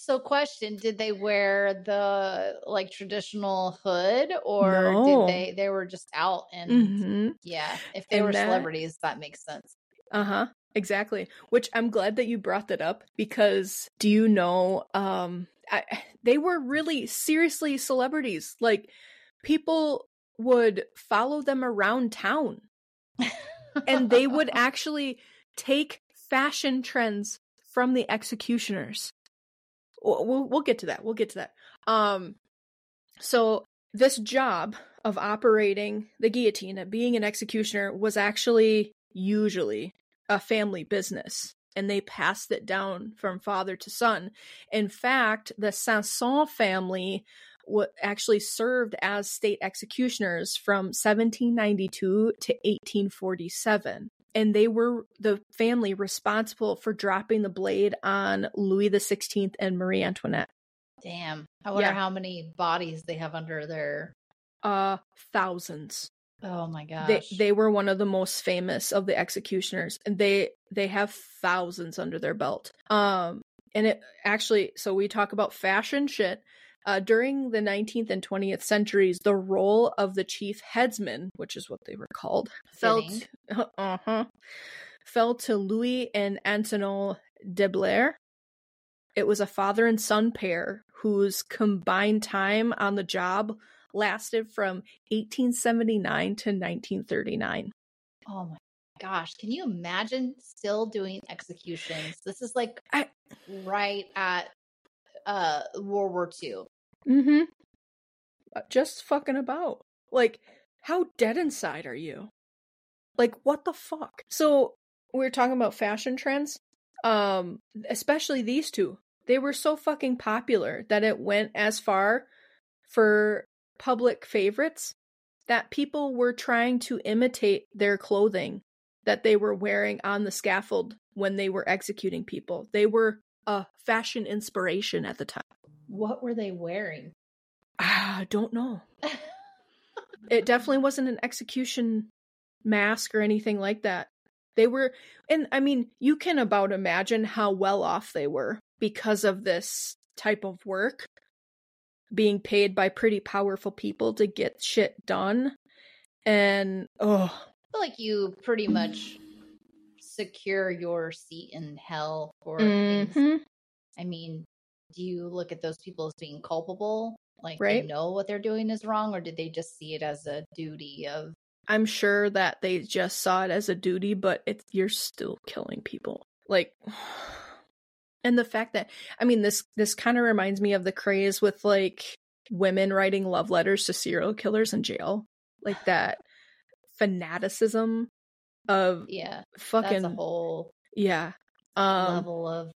So question, did they wear the like traditional hood or No. did they they were just out and Mm-hmm. yeah, if they And were that- celebrities that makes sense. Uh huh. Exactly. Which I'm glad that you brought that up because do you know, um, I, they were really seriously celebrities. Like people would follow them around town and they would actually take fashion trends from the executioners. We'll, we'll, get to that. We'll get to that. Um, so this job of operating the guillotine and being an executioner was actually usually a family business and they passed it down from father to son. In fact, the Sanson family wa actually served as state executioners from 1792 to 1847 and they were the family responsible for dropping the blade on Louis XVI and Marie Antoinette. Damn. I wonder Yeah. how many bodies they have under their Uh thousands. Oh my gosh. They they were one of the most famous of the executioners and they they have thousands under their belt. Um and it actually so we talk about fashion shit. Uh, during the 19th and 20th centuries, the role of the chief headsman, which is what they were called, fell to, uh-huh, fell to Louis and Antonin Deibler. It was a father and son pair whose combined time on the job lasted from 1879 to 1939. oh my gosh. Can you imagine still doing executions? This is like I- right at uh World War II. Mm-hmm. Just fucking about. Like, how dead inside are you? Like, what the fuck? So, we are talking about fashion trends. Um, especially these two. They were so fucking popular that it went as far for public favorites that people were trying to imitate their clothing that they were wearing on the scaffold when they were executing people. They were a fashion inspiration at the time. What were they wearing? I don't know. It definitely wasn't an execution mask or anything like that. They were, and I mean, you can about imagine how well off they were because of this type of work, being paid by pretty powerful people to get shit done. And, oh, I feel like you pretty much secure your seat in hell for things. mhm. I mean, do you look at those people as being culpable? Like Right. they know what they're doing is wrong, or did they just see it as a duty of I'm sure that they just saw it as a duty, but it's you're still killing people. Like and the fact that I mean this this kind of reminds me of the craze with like women writing love letters to serial killers in jail. Like that fanaticism of yeah, fucking that's a whole Yeah. Um, level of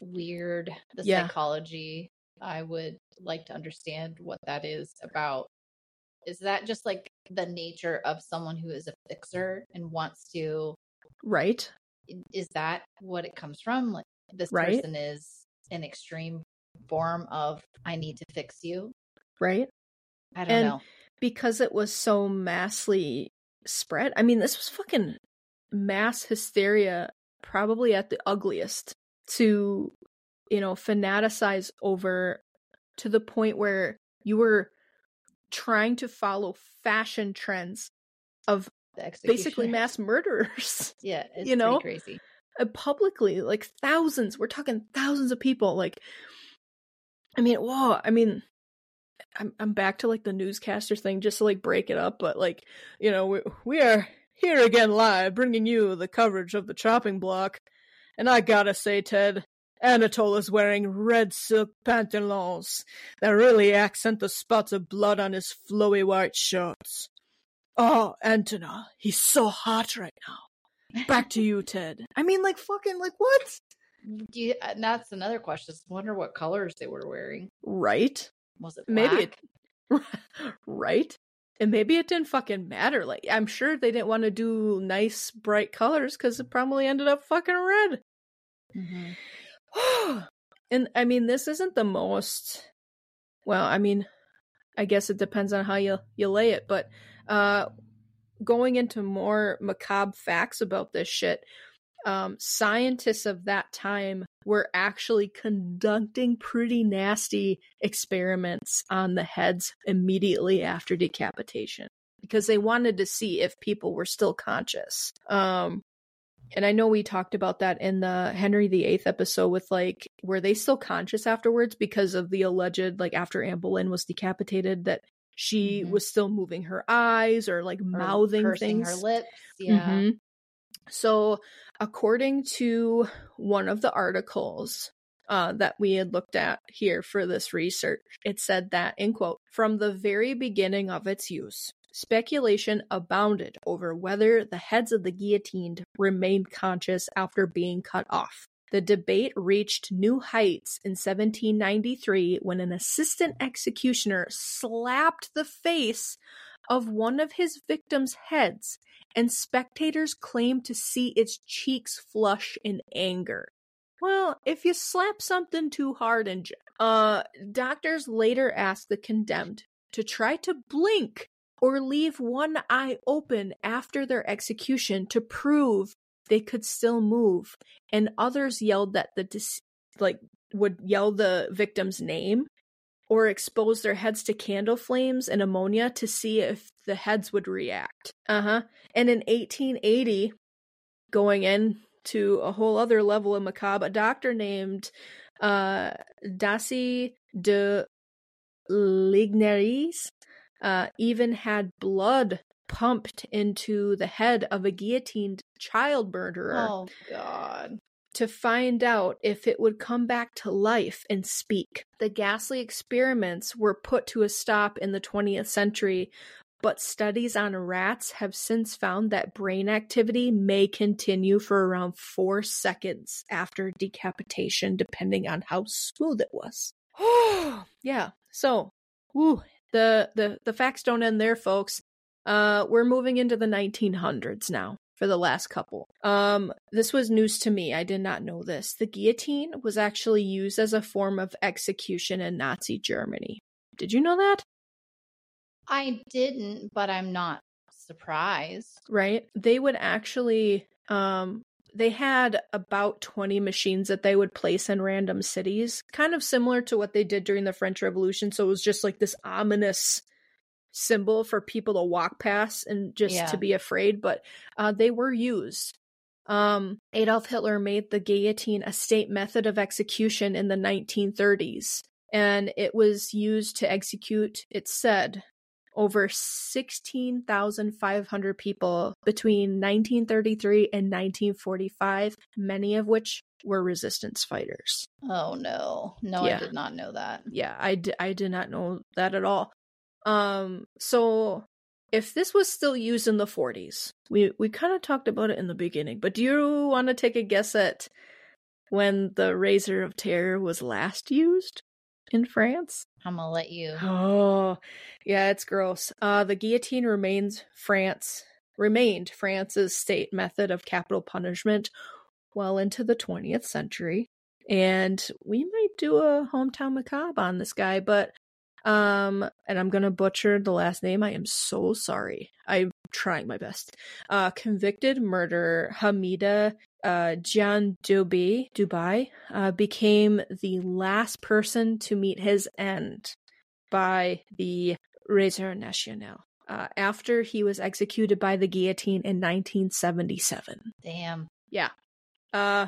weird the yeah. psychology i would like to understand what that is about is that just like the nature of someone who is a fixer and wants to right. is that what it comes from like this Right. person is an extreme form of i need to fix you Right. i don't And know because it was so massly spread. I mean, this was fucking mass hysteria, probably at the ugliest, to, you know, fanaticize over to the point where you were trying to follow fashion trends of basically mass murderers yeah it's you know? crazy uh, publicly, like thousands. We're talking thousands of people. Like, I mean, whoa. I mean, I'm I'm back to like the newscaster thing, just to like break it up. But like, you know, we we are here again live, bringing you the coverage of the chopping block. And I gotta say, Ted, Anatole is wearing red silk pantaloons that really accent the spots of blood on his flowy white shorts. Oh, Antona, he's so hot right now. Back to you, Ted. I mean, like, fucking, like, what? Do you, uh, and that's another question I wonder what colors they were wearing Right? was it Maybe black? it. right? And maybe it didn't fucking matter. Like, I'm sure they didn't want to do nice, bright colors because it probably ended up fucking red. Mhm. and I mean, this isn't the most. Well, I mean, I guess it depends on how you you lay it, but uh, going into more macabre facts about this shit, um, scientists of that time were actually conducting pretty nasty experiments on the heads immediately after decapitation because they wanted to see if people were still conscious. Um, and I know we talked about that in the Henry VIII episode with like, were they still conscious afterwards because of the alleged, like, after Anne Boleyn was decapitated, that she Mhm. was still moving her eyes or like Or mouthing things. her lips yeah Mhm. So, according to one of the articles uh, that we had looked at here for this research, it said that, in quote, from the very beginning of its use, speculation abounded over whether the heads of the guillotined remained conscious after being cut off. The debate reached new heights in 1793 when an assistant executioner slapped the face of one of his victims' heads, and spectators claimed to see its cheeks flush in anger. Well, if you slap something too hard and uh doctors later asked the condemned to try to blink or leave one eye open after their execution to prove they could still move and others yelled that the dis- like would yell the victim's name or expose their heads to candle flames and ammonia to see if the heads would react. Uh-huh. And in 1880, going in to a whole other level of macabre, a doctor named uh Dassy de Lignières uh, even had blood pumped into the head of a guillotined child murderer oh god to find out if it would come back to life and speak. The ghastly experiments were put to a stop in the 20th century, but studies on rats have since found that brain activity may continue for around four seconds after decapitation, depending on how smooth it was. yeah, so, woo, the, the, the facts don't end there, folks. Uh, we're moving into the 1900s now for the last couple. Um, this was news to me. I did not know this. The guillotine was actually used as a form of execution in Nazi Germany. Did you know that? i didn't but i'm not surprised Right? They would actually um they had about 20 machines that they would place in random cities, kind of similar to what they did during the French Revolution. So it was just like this ominous symbol for people to walk past and just Yeah. to be afraid, but uh, they were used. Um, Adolf Hitler made the guillotine a state method of execution in the 1930s, and it was used to execute, it said, over 16,500 people between 1933 and 1945, many of which were resistance fighters. oh no no Yeah. i did not know that Yeah, I, d- I did not know that at all. Um, so if this was still used in the 40s, we we kind of talked about it in the beginning, but do you want to take a guess at when the razor of terror was last used in France? I'm gonna let you. Oh, yeah, it's gross. Uh, the guillotine remains France remained France's state method of capital punishment well into the 20th century. And we might do a hometown macabre on this guy, but um, and I'm gonna butcher the last name. I am so sorry. I'm trying my best. Uh, convicted murderer Hamida uh, Jean Duby Dubai uh, became the last person to meet his end by the Razor National uh, after he was executed by the guillotine in 1977. Damn. Yeah. Uh,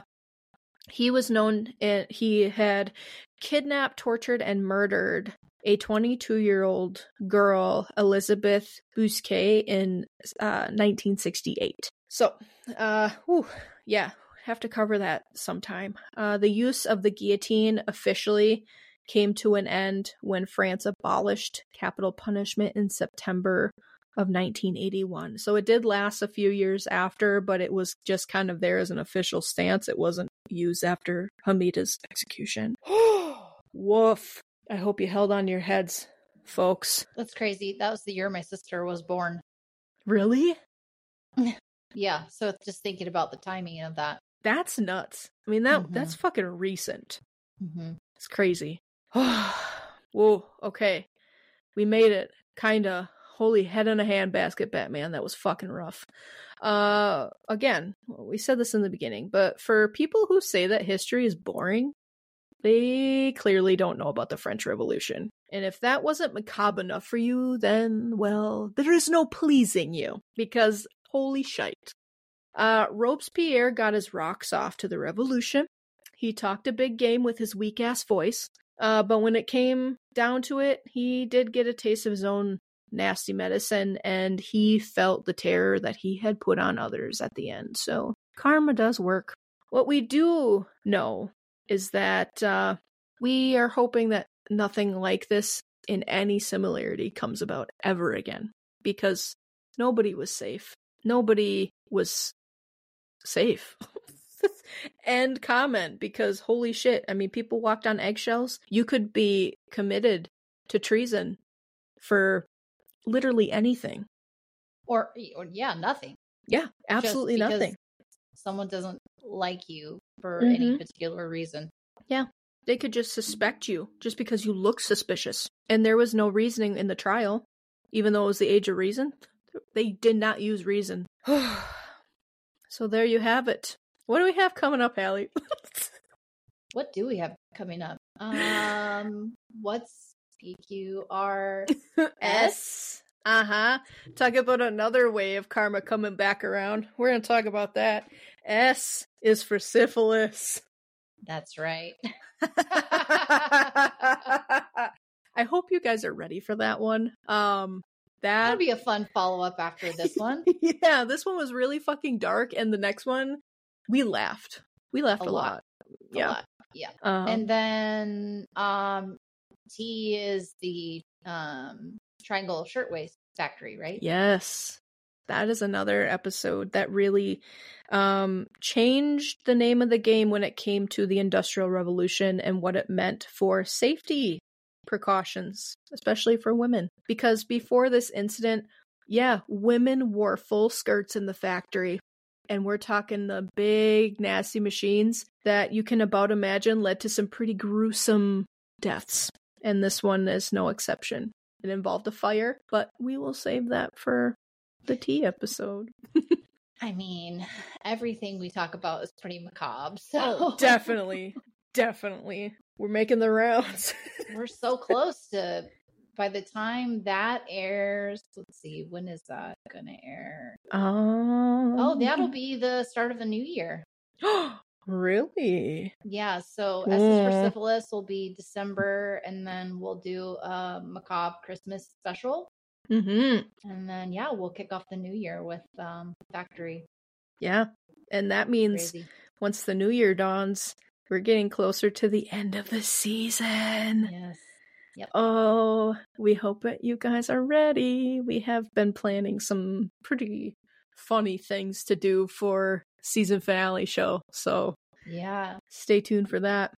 he was known. Uh, he had kidnapped, tortured, and murdered a 22 year old girl, Elizabeth Bousquet, in uh, 1968. So, uh, whew, yeah, have to cover that sometime. Uh, the use of the guillotine officially came to an end when France abolished capital punishment in September of 1981. So it did last a few years after, but it was just kind of there as an official stance. It wasn't used after Hamida's execution. Woof. I hope you held on your heads, folks. That's crazy. That was the year my sister was born. Really? yeah. So just thinking about the timing of that. That's nuts. I mean that Mhm. that's fucking recent. Mm-hmm. It's crazy. Whoa, okay. We made it. Kinda. Holy head in a hand basket, Batman. That was fucking rough. Uh again, we said this in the beginning, but for people who say that history is boring, they clearly don't know about the French Revolution. And if that wasn't macabre enough for you, then, well, there is no pleasing you. Because holy shite. Uh, Robespierre got his rocks off to the revolution. He talked a big game with his weak ass voice. Uh, but when it came down to it, he did get a taste of his own nasty medicine and he felt the terror that he had put on others at the end. So karma does work. What we do know is that uh, we are hoping that nothing like this in any similarity comes about ever again because nobody was safe. Nobody was safe. End comment because holy shit. I mean, people walked on eggshells. You could be committed to treason for literally anything. Or, or yeah, nothing. Yeah, absolutely nothing. Someone doesn't like you for any Mhm. particular reason. Yeah. They could just suspect you just because you look suspicious. And there was no reasoning in the trial, even though it was the age of reason. They did not use reason. so there you have it. What do we have coming up, Allie? What do we have coming up? Um, what's PQR? S. Uh huh. Talk about another way of karma coming back around. We're going to talk about that. S is for syphilis. That's right. I hope you guys are ready for that one. Um, that That'll be a fun follow up after this one. yeah, this one was really fucking dark, and the next one, we laughed. We laughed A a, lot. lot. A Yeah. lot. Yeah. Um, and then um T is the um Triangle Shirtwaist Factory, right? yes, that is another episode that really um, changed the name of the game when it came to the Industrial Revolution and what it meant for safety precautions, especially for women. Because before this incident, yeah, women wore full skirts in the factory. And we're talking the big, nasty machines that you can about imagine led to some pretty gruesome deaths. And this one is no exception. It involved a fire, but we will save that for the T episode. I mean, everything we talk about is pretty macabre. Oh, so Oh, definitely. definitely. We're making the rounds. we're so close to by the time that airs, let's see, when is that gonna air? um, Oh, that'll be the start of the new year. really? Yeah, so S is for syphilis will be December, and then we'll do a macabre Christmas special, Mm-hmm. and then yeah, we'll kick off the new year with um Factory. Yeah. And that means Crazy. once the new year dawns, we're getting closer to the end of the season. Yes. Yep. Oh, we hope that you guys are ready. We have been planning some pretty funny things to do for season finale show. So Yeah. stay tuned for that.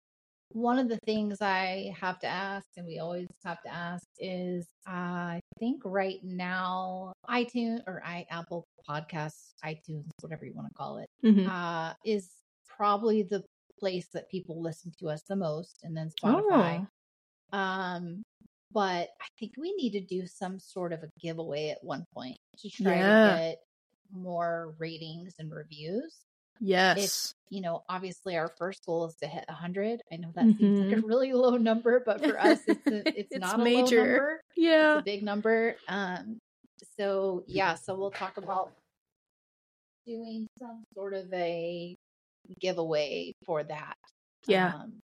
One of the things I have to ask, and we always have to ask, is I think right now iTunes or i Apple Podcasts, iTunes, whatever you want to call it, Mhm. uh, is probably the place that people listen to us the most, and then Spotify. Oh, Um, but I think we need to do some sort of a giveaway at one point to try Yeah. to get more ratings and reviews. yes. You know, obviously our first goal is to hit 100. I know that seems like a Mhm. really low number, but for us, it's a, it's, It's not a major. low number. It's Yeah. a big number. Um, so yeah, so we'll talk about doing some sort of a giveaway for that. Yeah. Um,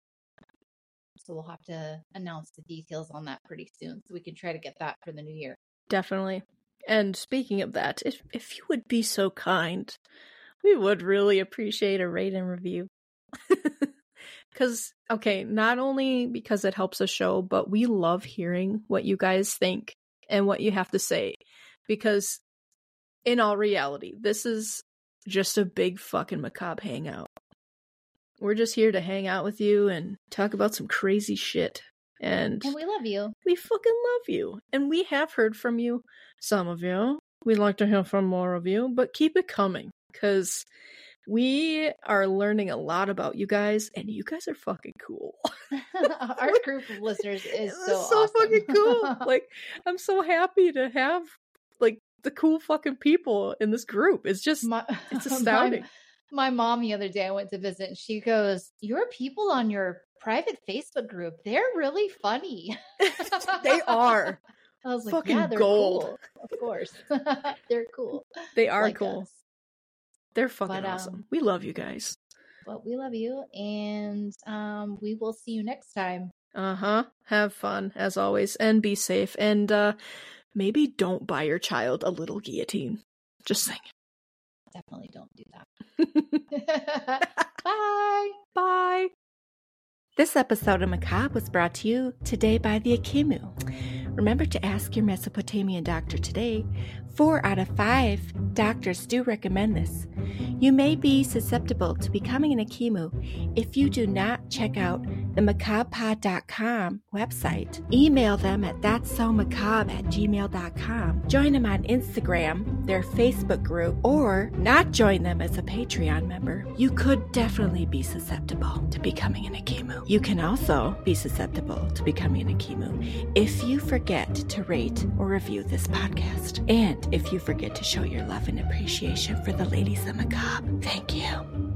so we'll have to announce the details on that pretty soon, so we can try to get that for the new year. Definitely. And speaking of that, if if you would be so kind, we would really appreciate a rate and review. Cuz okay, not only because it helps us show, but we love hearing what you guys think and what you have to say because in all reality, this is just a big fucking macabre hangout. We're just here to hang out with you and talk about some crazy shit. And And we love you. we fucking love you. And we have heard from you, some of you. We'd like to hear from more of you, but keep it coming because we are learning a lot about you guys, and you guys are fucking cool. Our group of listeners is It's so, awesome. fucking cool. like, I'm so happy to have the cool fucking people in this group. It's just my, it's my- astounding. My, mom the other day I went to visit and she goes, Your people on your private Facebook group, they're really funny. they are. I was like, fucking Yeah, they're gold. cool. Of course. they're cool. They are like cool. us. They're fucking But, um, awesome. We love you guys. But we love you and um we will see you next time. Uh huh. Have fun as always, and be safe. And uh maybe don't buy your child a little guillotine. Just saying. Definitely don't do that. Bye. Bye. This episode of Macabre was brought to you today by the Akimu. Remember to ask your Mesopotamian doctor today. Four out of five doctors do recommend this. You may be susceptible to becoming an Akimu if you do not check out the macabrepod.com website. Email them at that's so macabre at gmail.com. Join them on Instagram, their Facebook group, or not join them as a Patreon member. You could definitely be susceptible to becoming an Akimu. You can also be susceptible to becoming an Akimu if you forget to rate or review this podcast. And if you forget to show your love and appreciation for the ladies of Macabre. Thank you.